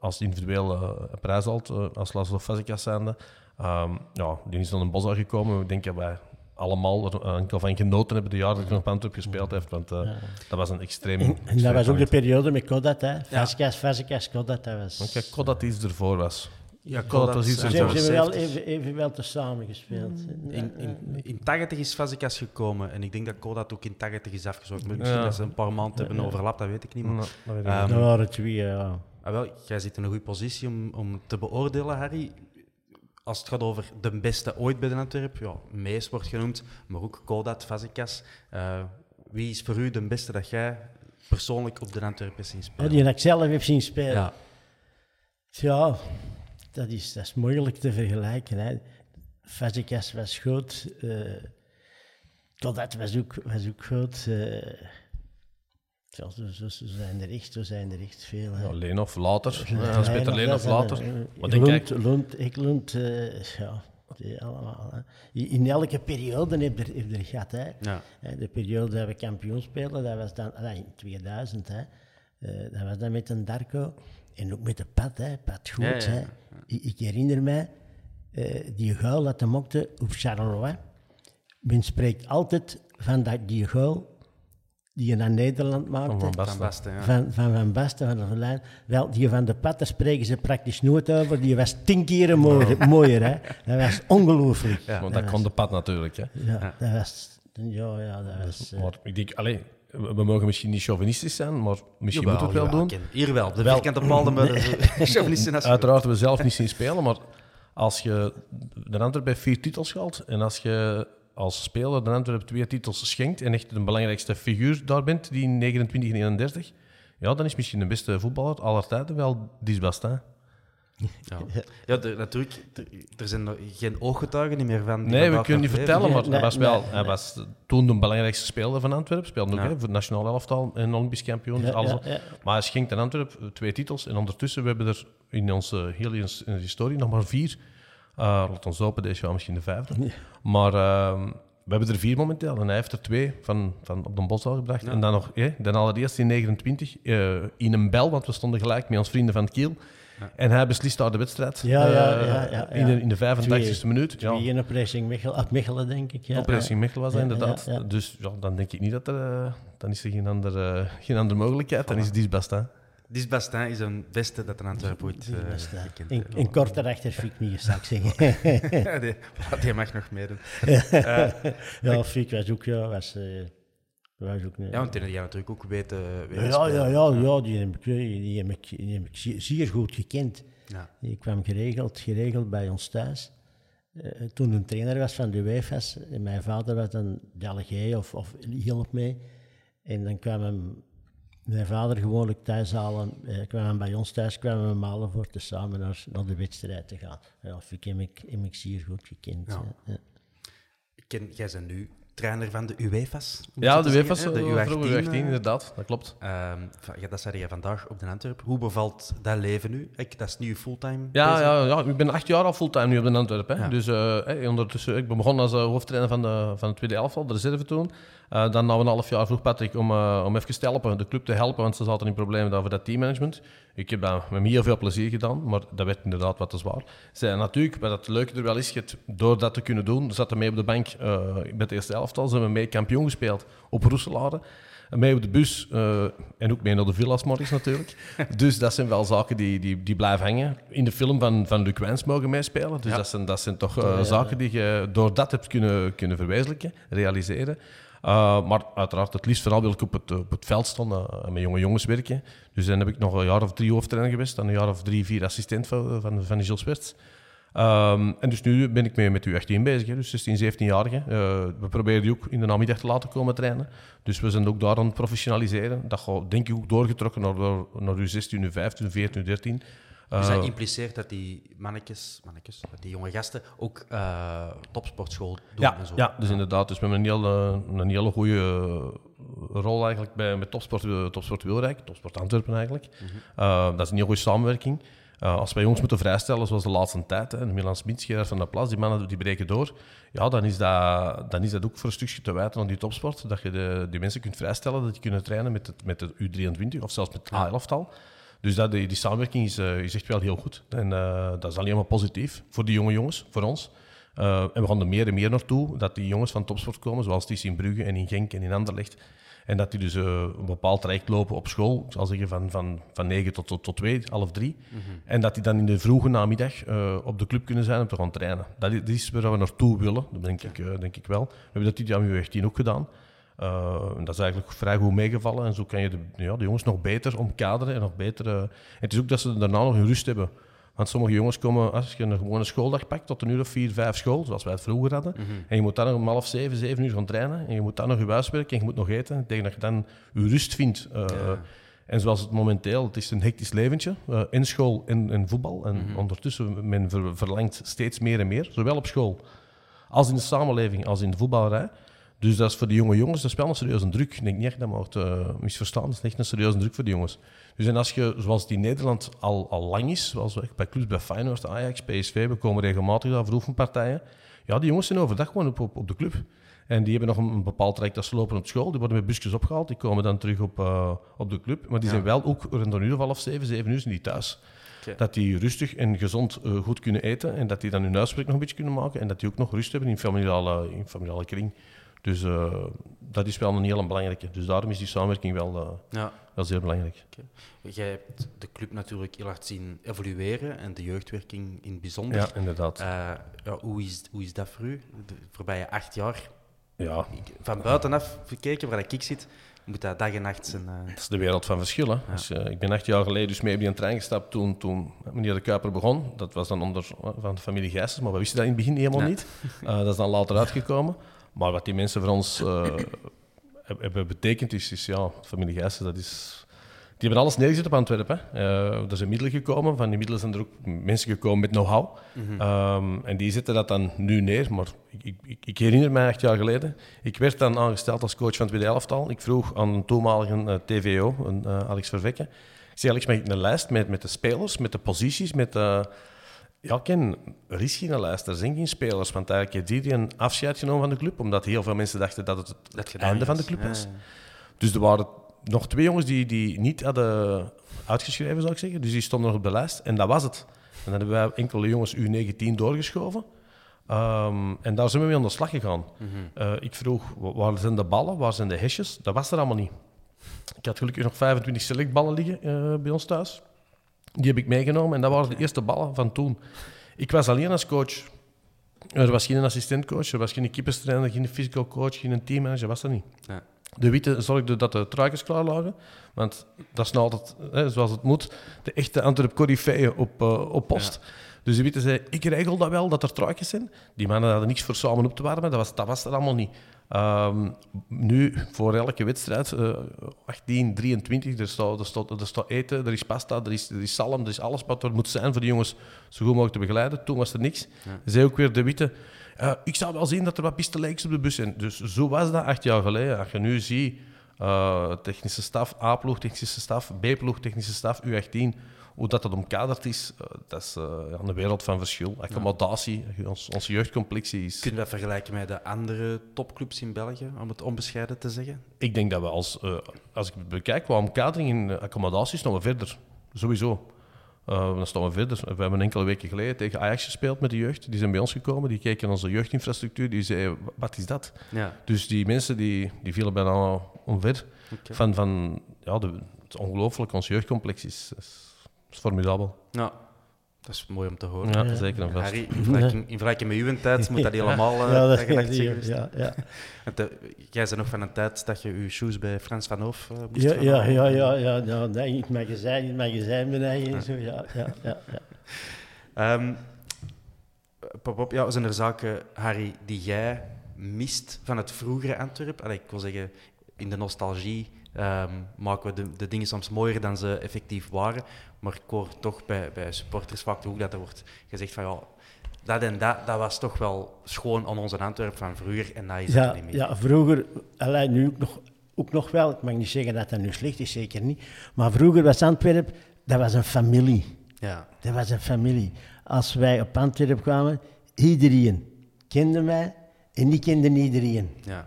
als individueel uh, prijs haalt, uh, als Laszlo Fazekas zijnde. Um, ja, die is dan een bos gekomen. Ik denk dat wij allemaal er enkel van genoten hebben de jaren dat ik nog Pantup gespeeld heb. Want ja. dat was een extreem... En, en dat was ook de periode met Kodat, hè? Fazekas, Fazekas, Kodat, dat was... Kijk, Kodat iets ervoor was. Ja, Kodat was iets Ze hebben wel even, even wel te samen gespeeld. In, in, in 80 is Fazekas gekomen en ik denk dat Kodat ook in 80 is afgezocht. Misschien ja. dat ze een paar maanden hebben overlapt, dat weet ik niet. Maar, dat waren twee, ja. Ah, wel, jij zit in een goede positie om, om te beoordelen, Harry. Als het gaat over de beste ooit bij de Antwerp, ja, Mees wordt genoemd, maar ook Kodat, Fazekas. Uh, wie is voor u de beste dat jij persoonlijk op de Antwerp hebt zien spelen? Ja, die ik zelf heb zien spelen. Ja. Ja, dat is, dat is moeilijk te vergelijken. Hè. Fazekas was goed. Uh, Totdat was ook, was ook goed. Uh, zo, zo, zo, zijn er echt, zo zijn er echt veel. Ja, Leenhoff later. Ja, Peter Leenhoff later. Wat denk Lund, ik? Lund, ik Lund, uh, ja, die allemaal. Hè. In elke periode heb je er, er gehad. Hè. Ja. De periode dat we kampioen speelden, dat was dan ah, in 2000. Hè. Uh, dat was dan met een Darko. En ook met de pad, hè, pad goed. Ja, ja, hè. Ik, ik, herinner mij, uh, die guil dat de mokte op Charleroi. Men spreekt altijd van dat, die guil die je naar Nederland maakte. Van Van Basten, ja. Van Van, van Basten, van de Verlijn. Wel, die van de pad, daar spreken ze praktisch nooit over. Die was tien keer mooier, mooier hè. Dat was ongelooflijk. Ja, want dat, dat kon de pad natuurlijk, hè. Ja, dat was... Ja, ja, dat was... Uh, maar ik denk, alleen we mogen misschien niet chauvinistisch zijn, maar misschien Jawel, moeten we het wel doen. Hier wel, de vierkante paal de. Uiteraard we zelf niet zien spelen, maar als je de Antwerp bij vier titels haalt en als je als speler de Antwerp twee titels schenkt en echt de belangrijkste figuur daar bent, die in 29 en 31, ja, dan is misschien de beste voetballer aller tijden wel Dies Bastin. Ja, ja natuurlijk, er zijn geen ooggetuigen meer van. Nee, we kunnen niet vertellen, maar hij was, wel, hij was toen de belangrijkste speler van Antwerpen. Speelde ook hè, voor het nationaal elftal en Olympisch kampioen. Dus alles. Maar hij schenkt aan Antwerpen twee titels. En ondertussen we hebben er in onze hele historie nog maar vier. Uh, laat ons hopen, deze jaar misschien de vijfde. Maar uh, we hebben er vier momenteel. En hij heeft er twee van, van op de bos al gebracht. En dan nog, eh, dan allereerst in 29 uh, in een bel, want we stonden gelijk met ons vrienden van Kiel. En hij beslist daar de wedstrijd. Ja, ja, ja, ja, In, de, in de 85e minuut. Ja. in op Racing Mechelen, op Mechelen, denk ik. Ja. Op Racing Mechelen was hij inderdaad. Dus ja, dan denk ik niet dat er... Uh, dan is er geen andere, uh, geen andere mogelijkheid. Dan is het Bastin. Dis Bastin is een beste dat een Antwerpen ooit uh, gekend In, in korte rechter Fiek niet, zou ik zeggen. ja, die, mag nog meedoen. uh, ja, Fiek was ook... Ja, was, ja, want die had natuurlijk ook weten... weten ja, ja, ja, ja, die heb ik, die heb ik, die heb ik zeer goed gekend. Ja. Die kwam geregeld, geregeld bij ons thuis. Uh, toen een trainer was van de UEFA's, en mijn vader was dan delegé of, of hielp mee. En dan kwam hem, mijn vader gewoonlijk thuis halen, uh, kwam hem bij ons thuis, kwam we malen voor te samen naar, naar de wedstrijd te gaan. Ja, ik heb ik, heb ik zeer goed gekend. Ja. Ja. Ken, jij bent nu trainer van de UEFA's. Ja, de UEFA's, hè, de de vroeger U18, U18, eh, inderdaad, dat klopt. van- ja, dat zei je vandaag op de Antwerp. Hoe bevalt dat leven nu? Ik, dat is nu fulltime Ja, bezig? ja, ja, ik ben acht jaar al fulltime nu op de Antwerpen. Hè. Ja. Dus eh, hey, ondertussen, ik ben begonnen als eh, hoofdtrainer van de, van de tweede elftal, de reserve toen. Eh, dan na een half jaar vroeg Patrick om, eh, om even te helpen, de club te helpen, want ze zaten in problemen over dat teammanagement. Ik heb dat met heel veel plezier gedaan, maar dat werd inderdaad wat te zwaar. Zij, natuurlijk, wat het leuke er wel is, door dat te kunnen doen, zaten mee op de bank uh, met de eerste elftal, zijn we mee kampioen gespeeld op Roeselare. Mee op de bus uh, en ook mee naar de villa's morgens natuurlijk. dus dat zijn wel zaken die, die, die blijven hangen. In de film van, van Luc Wijns mogen meespelen. Dus ja. dat, zijn, dat zijn toch uh, ja, ja, zaken die je door dat hebt kunnen, kunnen verwezenlijken, realiseren. Uh, maar uiteraard, het liefst vooral wil ik op het, op het veld staan en met jonge jongens werken. Dus dan heb ik nog een jaar of drie hoofdtrainer geweest. Dan een jaar of drie, vier assistent van, van, van Gilles. Um, en dus nu ben ik mee met U18 bezig, hè, dus 16, 17-jarigen. Uh, we proberen die ook in de namiddag te laten komen trainen. Dus we zijn ook daar aan het professionaliseren. Dat gaat denk ik ook doorgetrokken naar, naar U16, U15, U14, U13. Dus dat impliceert dat die mannetjes, mannetjes die jonge gasten, ook uh, topsportschool doen ja, en zo. Ja, dus inderdaad. Dus we hebben een hele, een hele goede rol eigenlijk bij, met topsport, topsport Wilrijk, topsport Antwerpen eigenlijk. Mm -hmm. uh, dat is een heel goede samenwerking. Uh, als wij jongens moeten vrijstellen, zoals de laatste tijd, hè, de Milan Smit, Gerard van der Plas, die mannen die breken door, ja, dan, is dat, dan is dat ook voor een stukje te wijten aan die topsport, dat je de, die mensen kunt vrijstellen, dat die kunnen trainen met, het, met de U23 of zelfs met het A11-tal. Dus dat, die, die samenwerking is, uh, is echt wel heel goed. En uh, dat is alleen maar positief voor die jonge jongens, voor ons. Uh, en we gaan er meer en meer naartoe, dat die jongens van topsport komen, zoals die in Brugge en in Genk en in Anderlecht. En dat die dus uh, een bepaald traject lopen op school, ik zal zeggen van, van, van 9 tot, tot, tot 2, half 3. Mm -hmm. En dat die dan in de vroege namiddag uh, op de club kunnen zijn om te gaan trainen. Dat is, dat is waar we naartoe willen, dat denk, ik, denk ik wel. We hebben dat dit jaar met U18 ook gedaan. Uh, dat is eigenlijk vrij goed meegevallen. En zo kan je de, ja, de jongens nog beter omkaderen en nog beter. Uh, en het is ook dat ze daarna nog hun rust hebben. Want sommige jongens komen, als je een gewone schooldag pakt, tot een uur of vier, vijf school, zoals wij het vroeger hadden. Mm -hmm. En je moet dan nog om half zeven, zeven uur gaan trainen. En je moet dan nog je huiswerk en je moet nog eten. Tegen dat je dan je rust vindt. Uh, ja. En zoals het momenteel, het is een hectisch leventje. Uh, in school en, en voetbal. En mm -hmm. ondertussen, men ver, verlangt steeds meer en meer. Zowel op school als in de samenleving, als in de voetballerij. Dus dat is voor de jonge jongens dat is wel een serieuze druk. Ik denk niet echt dat mag uh, misverstaan. Dat is echt een serieuze druk voor de jongens. Dus en als je, zoals het in Nederland al, al lang is, zoals bij clubs bij Feyenoord, Ajax, PSV, we komen regelmatig daar voor oefenpartijen. Ja, die jongens zijn overdag gewoon op, op, op de club. En die hebben nog een, een bepaald traject dat ze lopen op school. Die worden met busjes opgehaald. Die komen dan terug op, uh, op de club. Maar die ja. zijn wel ook rond een uur of half zeven, zeven uur zijn die thuis. Okay. Dat die rustig en gezond uh, goed kunnen eten. En dat die dan hun huiswerk nog een beetje kunnen maken. En dat die ook nog rust hebben in familiale, in familiale kring. Dus uh, dat is wel een heel belangrijke. Dus daarom is die samenwerking wel, uh, ja. wel zeer belangrijk. Okay. Jij hebt de club natuurlijk heel hard zien evolueren en de jeugdwerking in het bijzonder. Ja, inderdaad. Uh, ja, hoe, is, hoe is dat voor u? De voorbije acht jaar? Ja. Van buitenaf gekeken, waar ik zit, moet dat dag en nacht zijn. Uh... Dat is de wereld van verschillen. Ja. Dus, ik ben acht jaar geleden dus mee op die trein gestapt toen, toen meneer De Kuiper begon. Dat was dan onder van de familie Gijsens, maar we wisten dat in het begin helemaal nee. niet. dat is dan later uitgekomen. Maar wat die mensen voor ons uh, hebben betekend is, is ja, familie Gijssen, dat is... Die hebben alles neergezet op Antwerpen. Uh, er zijn middelen gekomen. Van die middelen zijn er ook mensen gekomen met know-how. Mm -hmm. um, en die zetten dat dan nu neer. Maar ik, ik, ik, herinner mij acht jaar geleden. Ik werd dan aangesteld als coach van het tweede elftal. Ik vroeg aan een toenmalige uh, TVO, een, Alex Vervekke. Ik zei, Alex, mag ik een lijst met, met de spelers, met de posities, met de... Ja, Ken, er is geen lijst, er zijn geen spelers. Want eigenlijk heeft een afscheid genomen van de club, omdat heel veel mensen dachten dat het het dat einde is. van de club was. Ja, ja. Dus er waren nog twee jongens die, die niet hadden uitgeschreven, zou ik zeggen. Dus die stonden nog op de lijst. En dat was het. En dan hebben wij enkele jongens U19 doorgeschoven. Um, en daar zijn we mee aan de slag gegaan. Mm -hmm. uh, ik vroeg, waar zijn de ballen, waar zijn de hesjes? Dat was er allemaal niet. Ik had gelukkig nog 25 selectballen liggen uh, bij ons thuis. Die heb ik meegenomen en dat waren de eerste ballen van toen. Ik was alleen als coach. Er was geen assistentcoach, er was geen keeperstrainer, geen physical coach, geen teammanager, was er niet. Ja. De witte zorgde dat de truikens klaar lagen, want dat is nou altijd, hè, zoals het moet, de echte Antwerp Corifeeën op, uh, op post. Ja. Dus de witte zei, ik regel dat wel, dat er truikens zijn. Die mannen hadden niks voor samen op te warmen, dat was, dat was er allemaal niet. Um, nu, voor elke wedstrijd, uh, 18, 23, er staat, er, staat, er staat eten, er is pasta, er is, er is zalm, er is alles wat er moet zijn voor de jongens zo goed mogelijk te begeleiden. Toen was er niks. Ja. Zei ook weer de witte, Uh, ik zou wel zien dat er wat pistelijks op de bus zijn. Dus zo was dat acht jaar geleden. Als je nu ziet, uh, technische staf, A-ploeg, technische staf, B-ploeg, technische staf, U18, hoe dat, dat omkaderd is, uh, dat is een wereld van verschil. Accommodatie, ons, onze jeugdcomplexie is... Kunnen we dat vergelijken met de andere topclubs in België, om het onbescheiden te zeggen? Ik denk dat we als, als ik bekijk, qua omkadering in accommodaties nog verder. Sowieso. Uh, dan staan we verder. We hebben enkele weken geleden tegen Ajax gespeeld met de jeugd. Die zijn bij ons gekomen, die keken naar onze jeugdinfrastructuur. Die zeiden, wat is dat? Ja. Dus die mensen die, die vielen bijna omver. Okay. Van, van, ja, de, het is ongelooflijk. Ons jeugdcomplex is, is, is formidabel. Ja. Dat is mooi om te horen. Ja, zeker en vast. Harry, in vergelijking, in vergelijking met uw tijd moet dat helemaal uh, ja, dat is ja, ja, ja. jij bent nog van een tijd dat je je shoes bij Frans van Hoof uh, moest ja, ja, ja, ja, ja, ja, nee, in het magazijn, in het magazijn beneden en zo, ja, ja, ja. ja. Um, pop, pop, ja, zijn er zaken, Harry, die jij mist van het vroegere Antwerpen? ik wil zeggen, in de nostalgie um, maken we de, de dingen soms mooier dan ze effectief waren. Maar ik hoor toch bij, bij supporters vaak hoe dat er wordt gezegd van ja, dat en dat, dat was toch wel schoon aan onze Antwerpen van vroeger en dat is ja, niet meer. Ja, vroeger, alleen nu ook nog, ook nog wel, ik mag niet zeggen dat dat nu slecht is, zeker niet. Maar vroeger was Antwerpen, dat was een familie. Ja. Dat was een familie. Als wij op Antwerpen kwamen, iedereen kende mij en die kende iedereen. Ja.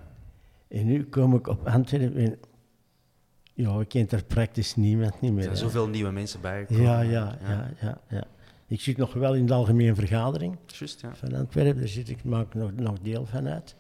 En nu kom ik op Antwerpen ja, ik kent er praktisch niemand niet meer. Er zijn zoveel nieuwe mensen bijgekomen. Ja, ja, ja, ja, ja, Ik zit nog wel in de algemene vergadering Just, ja. van Antwerpen. Daar zit ik, maak nog, nog deel van uit.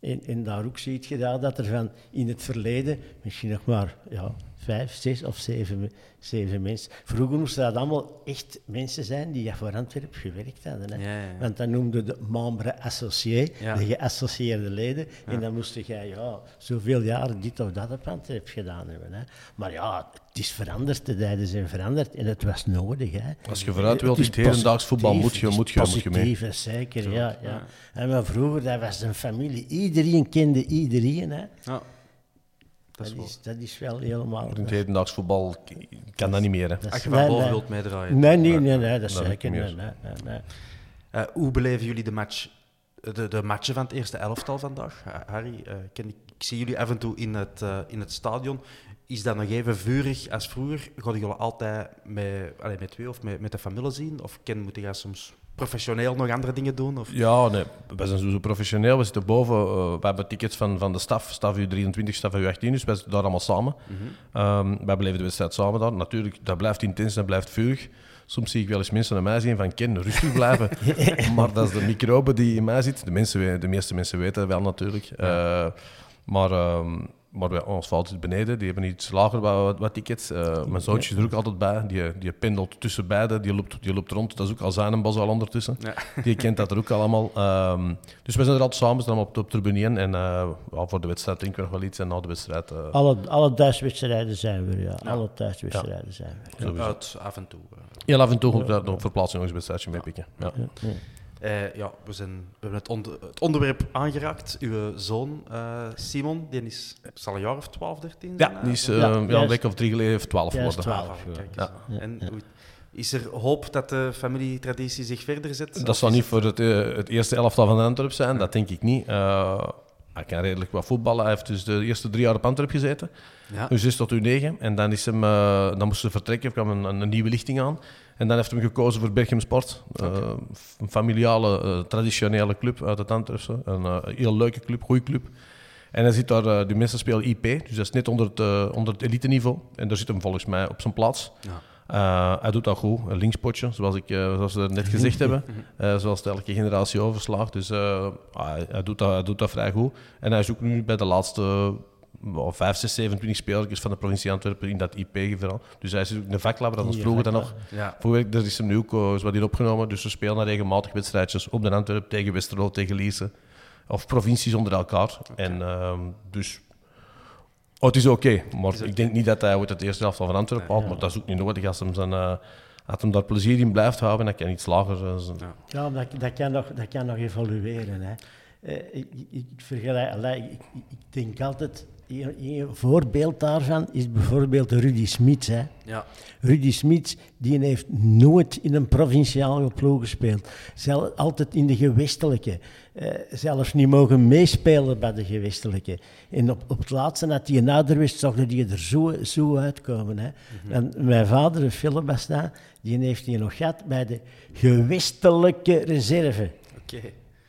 En, en daar ook zie je dat er van in het verleden misschien nog maar ja, vijf, zes of zeven, zeven mensen. Vroeger moesten dat allemaal echt mensen zijn die voor Antwerpen gewerkt hadden. Hè. Ja, ja. Want dan noemde de membre associé, de geassocieerde leden. En dan moest jij ja, zoveel jaren dit of dat op Antwerpen gedaan hebben. Hè. Maar ja, het is veranderd, de tijden zijn veranderd en het was nodig. Hè. Als je vooruit wilt, is het hedendaags voetbal, moet je, moet je, moet je mee. zeker, ja, ja. En maar vroeger, dat was een familie. Iedereen kende iedereen. Hè. Dat, is, dat is wel helemaal... In het hedendaags voetbal kan dat niet meer. Hè. Als je van boven wilt meedraaien. Nee, nee, nee, nee, dat is zeker niet. Nee, nee, uh, hoe beleven jullie de, match, de, de matchen van het eerste elftal vandaag? Uh, Harry, uh, ken, ik, ik, zie jullie af en toe in het, in het stadion. Is dat nog even vurig als vroeger? Gaan jullie altijd met, allez, met twee of met, met de familie zien? Of ken, moet je soms professioneel nog andere dingen doen? Of? Ja, nee, we zijn zo professioneel. We zitten boven. Uh, we hebben tickets van, van de staf, staf U23, staf U18, dus we zitten daar allemaal samen. Mm -hmm. um, wij beleven de wedstrijd samen daar. Natuurlijk, dat blijft intens, dat blijft vurig. Soms zie ik wel eens mensen naar mij zien van Ken, rustig blijven. maar dat is de microbe die in mij zit. De, mensen, de meeste mensen weten dat wel natuurlijk. Uh, maar... Um, maar bij ons valt het beneden. Die hebben iets lager wat, wat tickets. Uh, mijn zoontje is er ook altijd bij. Die, die pendelt tussen beiden. Die loopt, die loopt rond. Dat is ook al zijn bos al ondertussen. Ja. Die kent dat er ook allemaal. Um, dus we zijn er altijd samen. We zijn op, op tribune En uh, voor de wedstrijd drinken we nog wel iets. En na de wedstrijd... Uh... Alle, alle thuiswedstrijden zijn we, ja. ja. Alle thuiswedstrijden zijn we. Ja. Uit af en toe. Ja, af en toe ook nog verplaatsing nog eens wedstrijdje mee pikken. Ja. Uh, ja, we, zijn, we hebben het, onder, het, onderwerp aangeraakt. Uw zoon, uh, Simon, die is, zal een jaar of 12, 13 zijn? Ja, die is uh, ja, een week of drie geleden heeft 12 geworden. 12, ja. En is er hoop dat de familietraditie zich verder zet? Dat zal niet voor het, het, eerste elftal van Antwerp zijn, dat denk ik niet. Hij kan redelijk wat voetballen. Hij heeft dus de eerste drie jaar op Antwerp gezeten. Ja. Dus 6 tot U9. En dan, is hem, dan moest ze vertrekken, er kwam een, een nieuwe lichting aan. En dan heeft hij gekozen voor Berchem Sport. Okay. Uh, een familiale, uh, traditionele club uit het Antwerpse. Een heel leuke club, goede club. En hij zit daar, die mensen spelen IP, dus dat is net onder het, onder het elite niveau. En daar zit hem volgens mij op zijn plaats. Ja. Hij doet dat goed, een linkspotje, zoals, ik, zoals we net gezegd hebben. zoals de elke generatie overslaagt. Dus hij, hij, doet dat, hij doet dat vrij goed. En hij is ook nu bij de laatste of 5, 6, 27 spelers van de provincie Antwerpen in dat IP-verhaal. Dus hij is ook een vaklabber, dat ons vroeger dan nog. Ja. Daar is hem nu ook is wat in opgenomen. Dus we spelen regelmatig wedstrijdjes op de Antwerpen tegen Westerlo, tegen Liese. Of provincies onder elkaar. En uh, dus... Oh, het is oké, okay, maar ik denk niet dat hij ooit het eerste helft van Antwerpen haalt. Maar dat is ook niet nodig als hem zijn... Uh, als hem daar plezier in blijft houden, dan kan iets lager uh, zijn. Ja, ja dat, dat, kan nog, dat kan nog evolueren. Hè. Uh, ik, ik, vergelijk, ik, ik, denk altijd, een voorbeeld daarvan is bijvoorbeeld Rudy Smits. Hè. Ja. Rudy Smits die heeft nooit in een provinciale ploeg gespeeld. Zelf, altijd in de gewestelijke. Uh, zelfs niet mogen meespelen bij de gewestelijke. En op, op het laatste, dat hij een ouder wist, zag hij er zo, zo uitkomen. Hè. Mm En mijn vader, Philip Basta, die heeft hij nog gehad bij de gewestelijke reserve. Oké.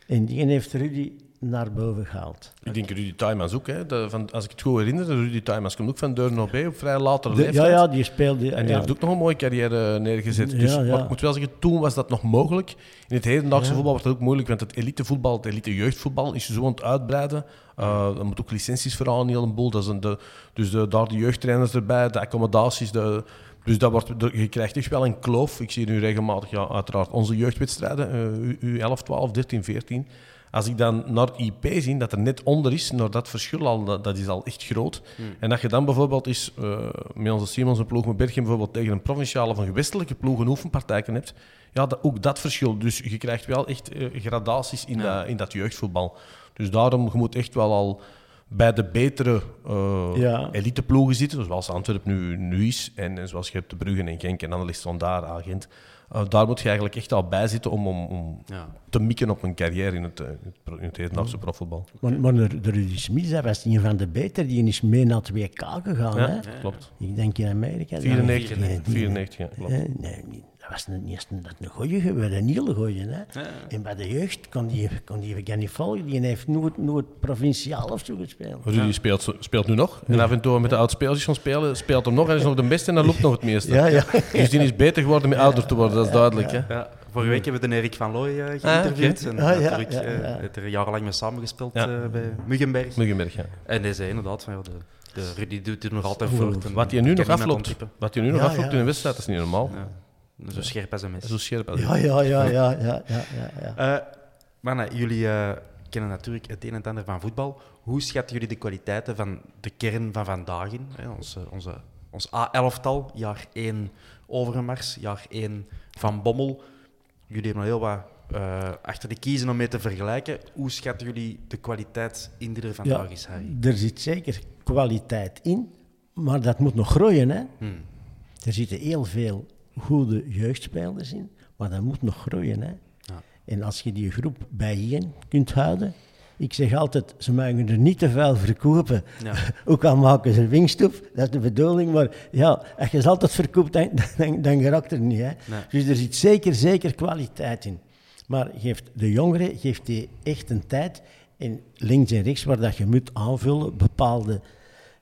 En die heeft Rudy naar boven gehaald. Ik denk Rudy Tuymans ook. Hè. De, van, als ik het goed herinner, Rudy Tuymans komt ook van Deurne op op vrij latere De, leeftijd. ja, ja, die speelde... En die ja. heeft ook nog een mooie carrière neergezet. Dus Ja, ja. maar ik moet wel zeggen, toen was dat nog mogelijk. In het hedendaagse voetbal wordt dat ook moeilijk, want het elitevoetbal, het elite jeugdvoetbal, is zo aan het uitbreiden. Uh, er moet ook licenties aan, een heleboel. Dat is een, de, dus de, daar de jeugdtrainers erbij, de accommodaties, de... Dus dat wordt, je krijgt echt wel een kloof. Ik zie nu regelmatig, ja, uiteraard, onze jeugdwedstrijden, eh, U, U11, 12, 13, 14. Als ik dan naar IP zie, dat er net onder is, naar dat verschil al, dat, dat is al echt groot. En dat je dan bijvoorbeeld is, eh, met onze Simons en ploeg met Berchem bijvoorbeeld tegen een provinciale of een gewestelijke ploeg een oefenpartijken hebt, ja, dat, ook dat verschil. Dus je krijgt wel echt eh, gradaties in, dat, in dat jeugdvoetbal. Dus daarom, je moet echt wel al bij de betere eh Ja. eliteploegen zitten, zoals Antwerpen nu, nu is, en, en zoals je hebt de Bruggen en Genk en ligt van daar agent. Eh, daar moet je eigenlijk echt al bij zitten om, om, om Ja. te mikken op een carrière in het, eh, in het, hedendaagse profvoetbal. Maar, maar de, de Rudy Smits, dat was een van de beter. Die is mee naar het WK gegaan. Ja, Hè? klopt. Ik denk in Amerika. 94, Nee, die- 94, ja, klopt. Nee, nee, niet. Dat was niet een, dat een goeie geweest, een hele goeie. Hè? En bij de jeugd kon die, kon die ik niet volgen. Die heeft nooit, nooit provinciaal of zo gespeeld. Rudy speelt, speelt nu nog. En af en toe met de oud-spelers gaan spelen, speelt hem nog en is nog de beste en dan loopt nog het meeste. Ja, ja. Dus die is beter geworden met ouder te worden, dat is duidelijk. Hè? Ja, vorige week hebben we de Erik van Looy eh, geïnterviewd. En Ah, hij ja, heeft ja, er ook, eh, ja. heeft er jarenlang mee samengespeeld Ja. eh, bij Muggenberg. Muggenberg, ja. En hij zei inderdaad van, ja, de, de Rudy doet er nog altijd voort. En Wat hij nu nog afloopt, het wat hij nu nog afloopt ja. in een wedstrijd, dat is niet normaal. Ja. Zo scherp als een mes. Zo scherp als Ja, ja, ja, ja, ja, ja, ja, ja. Eh, mannen, jullie eh, kennen natuurlijk het een en het ander van voetbal. Hoe schatten jullie de kwaliteiten van de kern van vandaag in? Hè, onze, onze, ons A11-tal, jaar 1 Overmars, jaar 1 Van Bommel. Jullie hebben nog heel wat eh, achter de kiezen om mee te vergelijken. Hoe schatten jullie de kwaliteit in die er vandaag is, Harry? er zit zeker kwaliteit in, maar dat moet nog groeien. Hè? Hmm. Er zitten heel veel goede jeugdspelers in, maar dat moet nog groeien. Hè? Ja. En als je die groep bijeen kunt houden, ik zeg altijd, ze mogen er niet te veel verkopen. Ja. Ook al maken ze winstop, dat is de bedoeling, maar ja, als je ze altijd verkoopt, dan, dan, dan geraakt er niet. Hè? Nee. Dus er zit zeker, zeker kwaliteit in. Maar geeft de jongeren geeft die echt een tijd, en links en rechts, waar dat je moet aanvullen, bepaalde,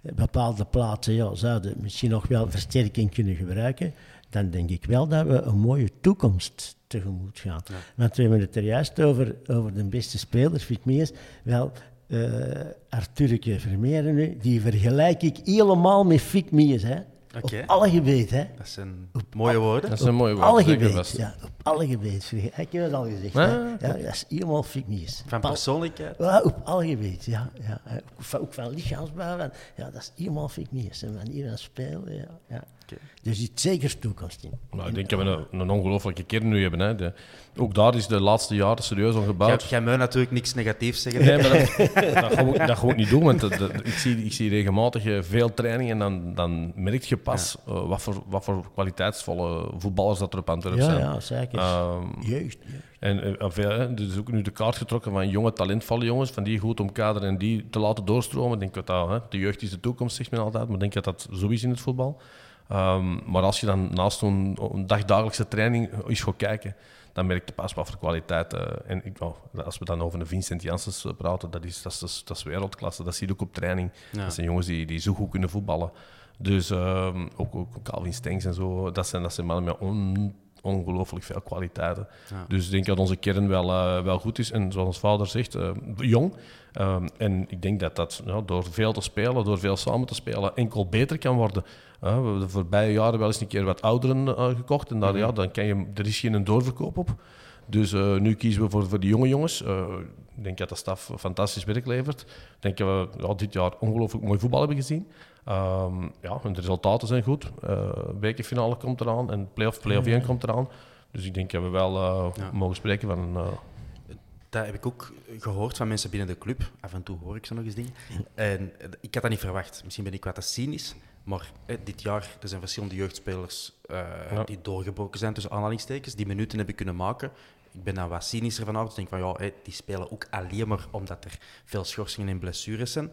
bepaalde plaatsen, ja, zouden misschien nog wel versterking kunnen gebruiken, dan denk ik wel dat we een mooie toekomst tegemoet gaan. Want we hebben het er juist over, over de beste spelers, Fik Meers. Wel, eh Arthurke Vermeeren nu, die vergelijk ik helemaal met Fik Meers, hè. Op alle gebieden, hè. Dat zijn mooie woorden. Dat is een mooie Op woord. alle gebieden, ja. Op alle gebieden. Ik heb het al gezegd, Ah, hè. Ja, dat is helemaal Fik. Van persoonlijkheid. ja, op alle gebieden, ja. ja. Ook, van, ook van lichaamsbouw. ja, dat is helemaal Fik Meers. En manier van spelen, ja. ja. Oké. Er zit zeker toekomst in. Nou, ik denk dat we een, een ongelooflijke kern nu hebben. Hè. De- ook daar is de laatste jaren serieus aan gebouwd. jij moet natuurlijk niks negatiefs zeggen. Nee, maar dat, dat, we ook niet doen, want dat- dat- ik, zie, ik zie regelmatig eh, veel trainingen en dan, dan merk je pas eh, wat, voor, wat voor kwaliteitsvolle voetballers dat er op Antwerpen Ja, zijn. ja, zeker. Ehm, Jeugd, jeugd. en eh, en veel, hè, er is ook nu de kaart getrokken van jonge, talentvolle jongens, van die goed omkaderen en die te laten doorstromen. Ik denk dat dat, hè, de jeugd is de toekomst, zegt men altijd, maar ik denk dat dat zo is in het voetbal. Ehm, maar als je dan naast zo'n dagdagelijkse training eens gaat kijken, dan merk je pas wat voor kwaliteit. eh, en ik, oh, als we dan over een Vincent Janssens eh, praten, dat is, dat, is, dat, is, dat is wereldklasse. Dat zie je ook op training. Ja. Dat zijn jongens die, die zo goed kunnen voetballen. Dus ehm, ook, ook Calvin Stengs en zo, dat zijn, dat zijn mannen met on, ongelooflijk veel kwaliteiten. Ja. Dus ik denk dat onze kern wel, eh, wel goed is. En zoals ons vader zegt, jong. Ehm, en ik denk dat dat ja, door veel te spelen, door veel samen te spelen, enkel beter kan worden. Eh, we hebben de voorbije jaren wel eens een keer wat ouderen eh, gekocht. En daar, ja, dan kan je, er is geen doorverkoop op. Dus eh, nu kiezen we voor, voor de jonge jongens. Ik denk dat de staf fantastisch werk levert. Ik denk dat we ja, dit jaar ongelooflijk mooi voetbal hebben gezien. Ehm, ja, de resultaten zijn goed. Eh bekerfinale komt eraan en play-off, play-off 1 komt eraan. Dus ik denk dat we wel Ja. mogen spreken van een, Dat heb ik ook gehoord van mensen binnen de club. Af en toe hoor ik ze nog eens dingen. En ik had dat niet verwacht. Misschien ben ik wat te cynisch. Maar dit jaar er zijn verschillende jeugdspelers uh, die doorgebroken zijn tussen aanhalingstekens. Die minuten hebben kunnen maken. Ik ben dan wat cynischer vanavond. Ik denk van ja, die spelen ook alleen maar omdat er veel schorsingen en blessures zijn.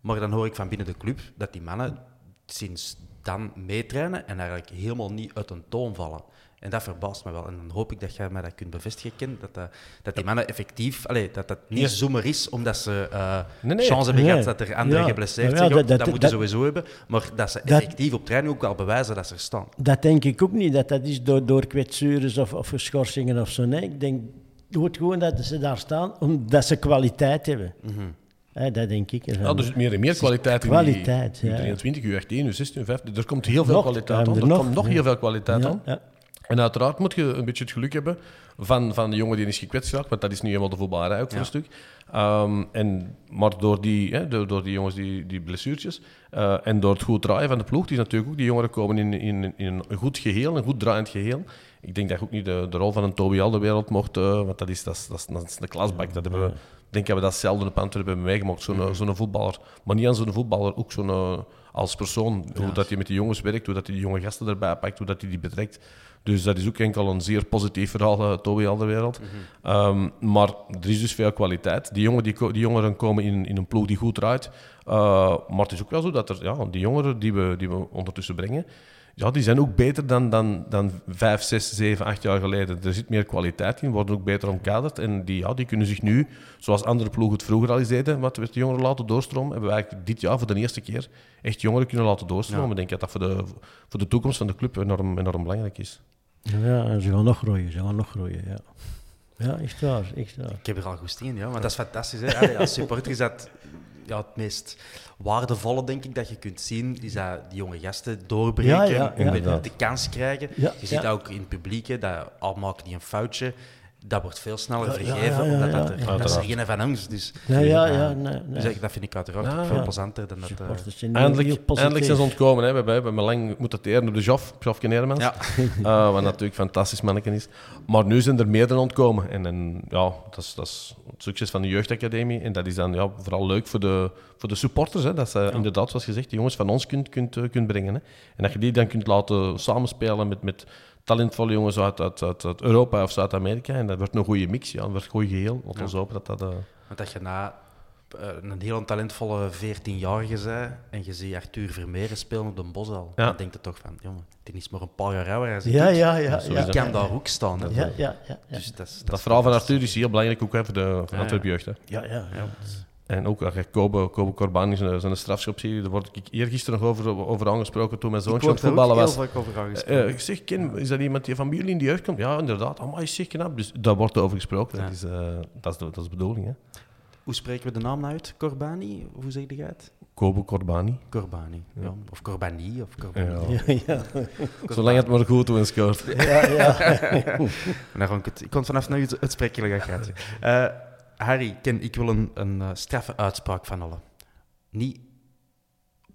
Maar dan hoor ik van binnen de club dat die mannen sinds dan meetrainen en eigenlijk helemaal niet uit een toon vallen. En dat verbaast me wel. En dan hoop ik dat jij mij dat kunt bevestigen, Ken, dat, dat, dat die mannen effectief... Allee, dat dat niet ja. zomaar is omdat ze uh, nee, nee. chance hebben gehad dat er anderen ja. geblesseerd zijn. Dat, dat, dat, moeten ze sowieso hebben. Maar dat ze effectief op training ook wel bewijzen dat ze er staan. Dat denk ik ook niet, dat dat is door, door kwetsures of, of schorsingen of zo. Nee, ik denk het gewoon dat ze daar staan omdat ze kwaliteit hebben. Mm -hmm. Ja, dat denk ik. Ja, er zit meer en meer kwaliteit in kwaliteit, die, ja. 23, U18, U16, U15. Er komt heel veel nog, kwaliteit aan. Er nog, komt nog heel veel kwaliteit aan. En uiteraard moet je een beetje het geluk hebben van, van de jongen die is gekwetst geraakt, want dat is nu eenmaal de voetballerij ook voor een stuk. Um, en, maar door die, hè, door, door, die jongens, die, die blessuurtjes, uh, en door het goed draaien van de ploeg, die natuurlijk ook, die jongeren komen in, in, in een goed geheel, een goed draaiend geheel. Ik denk dat je ook niet de, de rol van een Toby Al de wereld mocht, uh, want dat is, dat, is, dat, is, dat is een klasbak. Dat hebben we, ik denk dat we dat zelden op Antwerpen hebben meegemaakt, zo'n mm -hmm. voetballer. Maar niet aan zo'n voetballer, ook zo'n eh, als persoon. Hoe dat je met die jongens werkt, hoe dat je die jonge gasten erbij pakt, hoe dat hij die betrekt. Dus dat is ook enkel een zeer positief verhaal, uh, Toby Alderwereld. Mm um, maar er is dus veel kwaliteit. Die, jongen, die, die jongeren komen in, in een ploeg die goed draait. Uh, maar het is ook wel zo dat er, ja, die jongeren die we, die we ondertussen brengen, ja, die zijn ook beter dan, dan, dan vijf, zes, zeven, acht jaar geleden. Er zit meer kwaliteit in, worden ook beter omkaderd. En die, ja, die kunnen zich nu, zoals andere ploegen het vroeger al eens deden, wat we de jongeren laten doorstromen, hebben we eigenlijk dit jaar voor de eerste keer echt jongeren kunnen laten doorstromen. Ik denk dat dat voor de, voor de toekomst van de club enorm, enorm belangrijk is. Ja, en ze gaan nog groeien, ze gaan nog groeien, ja. Ja, echt waar, echt waar. Ik heb er al goed in, ja, maar dat is fantastisch. Hè? Als supporter is dat ja, het meest waardevolle, denk ik, dat je kunt zien, is dat die jonge gasten doorbreken en de kans krijgen. je ziet ook in het publiek, hè, dat al maken die een foutje, dat wordt veel sneller vergeven, omdat dat er, dat is er geen van angst. Dus, ja, ja, ja, nee, nee. Dus dat vind ik uiteraard veel plezanter dan dat... Uh... Eindelijk, eindelijk zijn ze ontkomen. Hè. We, hebben lang moeten teren op de Joff, Jofke Nedermans. Ja. uh, wat natuurlijk fantastisch manneken is. Maar nu zijn er meerdere ontkomen. En, en ja, dat is, dat is het succes van de jeugdacademie. En dat is dan ja, vooral leuk voor de, voor de supporters. Hè. Dat ze inderdaad, zoals gezegd, die jongens van ons kunt, kunt, kunt brengen. Hè. En dat je die dan kunt laten samenspelen met... met talentvolle jongens uit, uit, uit, Europa of Zuid-Amerika. En dat wordt een goede mix, ja. dat wordt een goed geheel. Ons hopen dat dat... Uh... Want dat je na uh, een heel talentvolle 14-jarige zei en je ziet Arthur Vermeeren spelen op de Bosal, ja. dan denk je toch van, jongen, die is maar een paar jaar ouder als ja, ja, ja, kan daar ook staan. Ja, ja, ja, Dus dat, dat, dat verhaal van Arthur is heel belangrijk ook voor de, voor Antwerp jeugd. Hè. Ja, ja. ja. En ook Kobe, Kobe Corbani, zijn, zijn strafschopserie, daar word ik eergisteren nog over, over aangesproken toen mijn zoontje aan het voetballen was. Uh, ik zeg, Ken, is dat iemand die van jullie in die jeugd komt? Ja, inderdaad. Oh, is zeg knap. Dus daar wordt over gesproken. Dat, is, uh, dat, is de, dat is de bedoeling. Hè. Hoe spreken we de naam uit? Corbani? Hoe zeg je het? Kobe Corbani. Corbani, ja. Of Corbani, of Corbani. Ja. ja, ja. Zolang het maar goed en scoort. Ja, ja. ik, het, ik kon vanaf nu het spreken gaan. Uh, Harry, Ken, ik wil een, een uh, straffe uitspraak van allen. Niet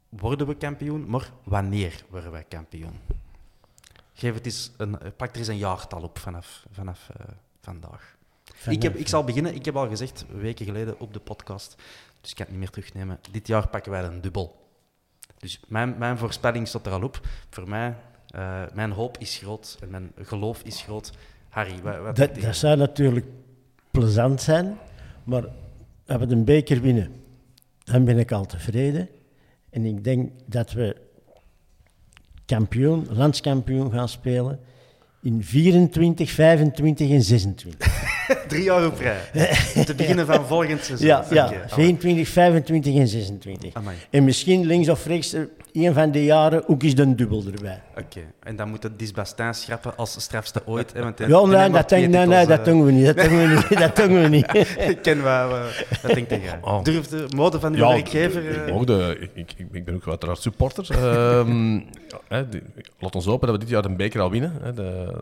worden we kampioen, maar wanneer worden wij kampioen? Geef het eens een, pak er eens een jaartal op vanaf, vanaf uh, vandaag. ik, heb, ik zal beginnen. Ik heb al gezegd, weken geleden op de podcast, dus ik kan het niet meer terugnemen. Dit jaar pakken wij een dubbel. Dus mijn, mijn voorspelling staat er al op. Voor mij, uh, mijn hoop is groot en mijn geloof is groot. Harry, wat, wat dat, dat zou natuurlijk plezant zijn. Maar we hebben een beker winnen. Dan ben ik al tevreden. En ik denk dat we kampioen, landskampioen gaan spelen in 24, 25 en 26. Drie jaar op rij. Te beginnen van volgend seizoen. Ja, ja 24, 25 en 26. Amai. En misschien links of rechts een van de jaren ook eens een dubbel erbij. Oké, en dan moet het Disbastin schrappen als strafste ooit. Hè, want ja, nee, dat, denk, nee, nee, dat doen we niet. Dat doen we niet. Dat doen we niet. ik ken wat, dat denk ik. Oh. Durf de mode van de ja, werkgever... Uh... De, ik, ik, ik, ben ook uiteraard supporter. um, ja, laat ons hopen dat we dit jaar een beker al winnen. Hè, de,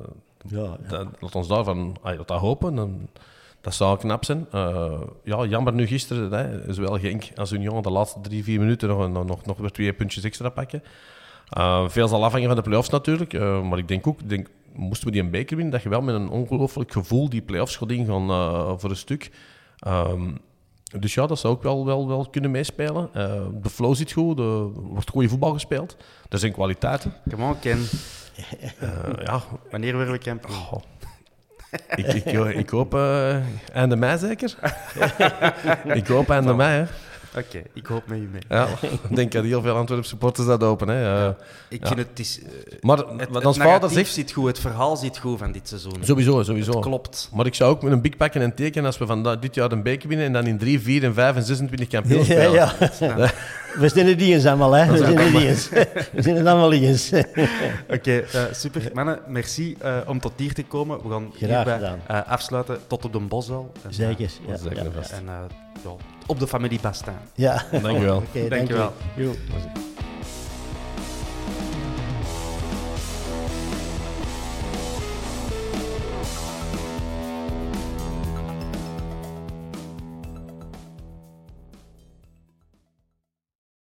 ja, ja. laat ons daarvan dat hopen. Dan, dat zou knap zijn. Uh, ja, jammer nu gisteren, hè, zowel Genk als Union de laatste drie, vier minuten nog, nog, nog, nog weer twee puntjes extra pakken. Uh, veel zal afhangen van de play-offs natuurlijk, uh, maar ik denk ook, denk, moesten we die een beker winnen, dat je wel met een ongelooflijk gevoel die play-offs gaat ingaan uh, voor een stuk. Um, dus ja, dat zou ook wel, wel, wel kunnen meespelen. Uh, de flow zit goed, er wordt goede voetbal gespeeld. Er zijn kwaliteiten. Come on, Ken. Uh, ja. Wanneer worden we kampioen? Oh. ik, ik, ik, hoop uh, einde mei zeker. ik hoop einde mei. Oké, okay, ik hoop met u mee. Ja, ik denk dat heel veel Antwerp supporters dat open. Hè. Ja, ik vind het... Is, uh, maar het, het vader zegt... zit goed, het verhaal zit goed van dit seizoen. Sowieso, sowieso. Het klopt. Maar ik zou ook met een big pakken en tekenen als we van dit jaar een beker winnen en dan in 3, 4 en 5 en 26 kampioen spelen. Ja, ja. We zijn het eens allemaal, hè. We zijn het eens. We zijn het allemaal eens. Oké, okay, uh, super. Mannen, merci uh, om tot hier te komen. We gaan Graag hierbij uh, afsluiten tot op de Boswel. Zeker, ja. Zeker ja. En op de familie Bastin. Ja. Dankjewel. okay, Dankjewel. Dank je.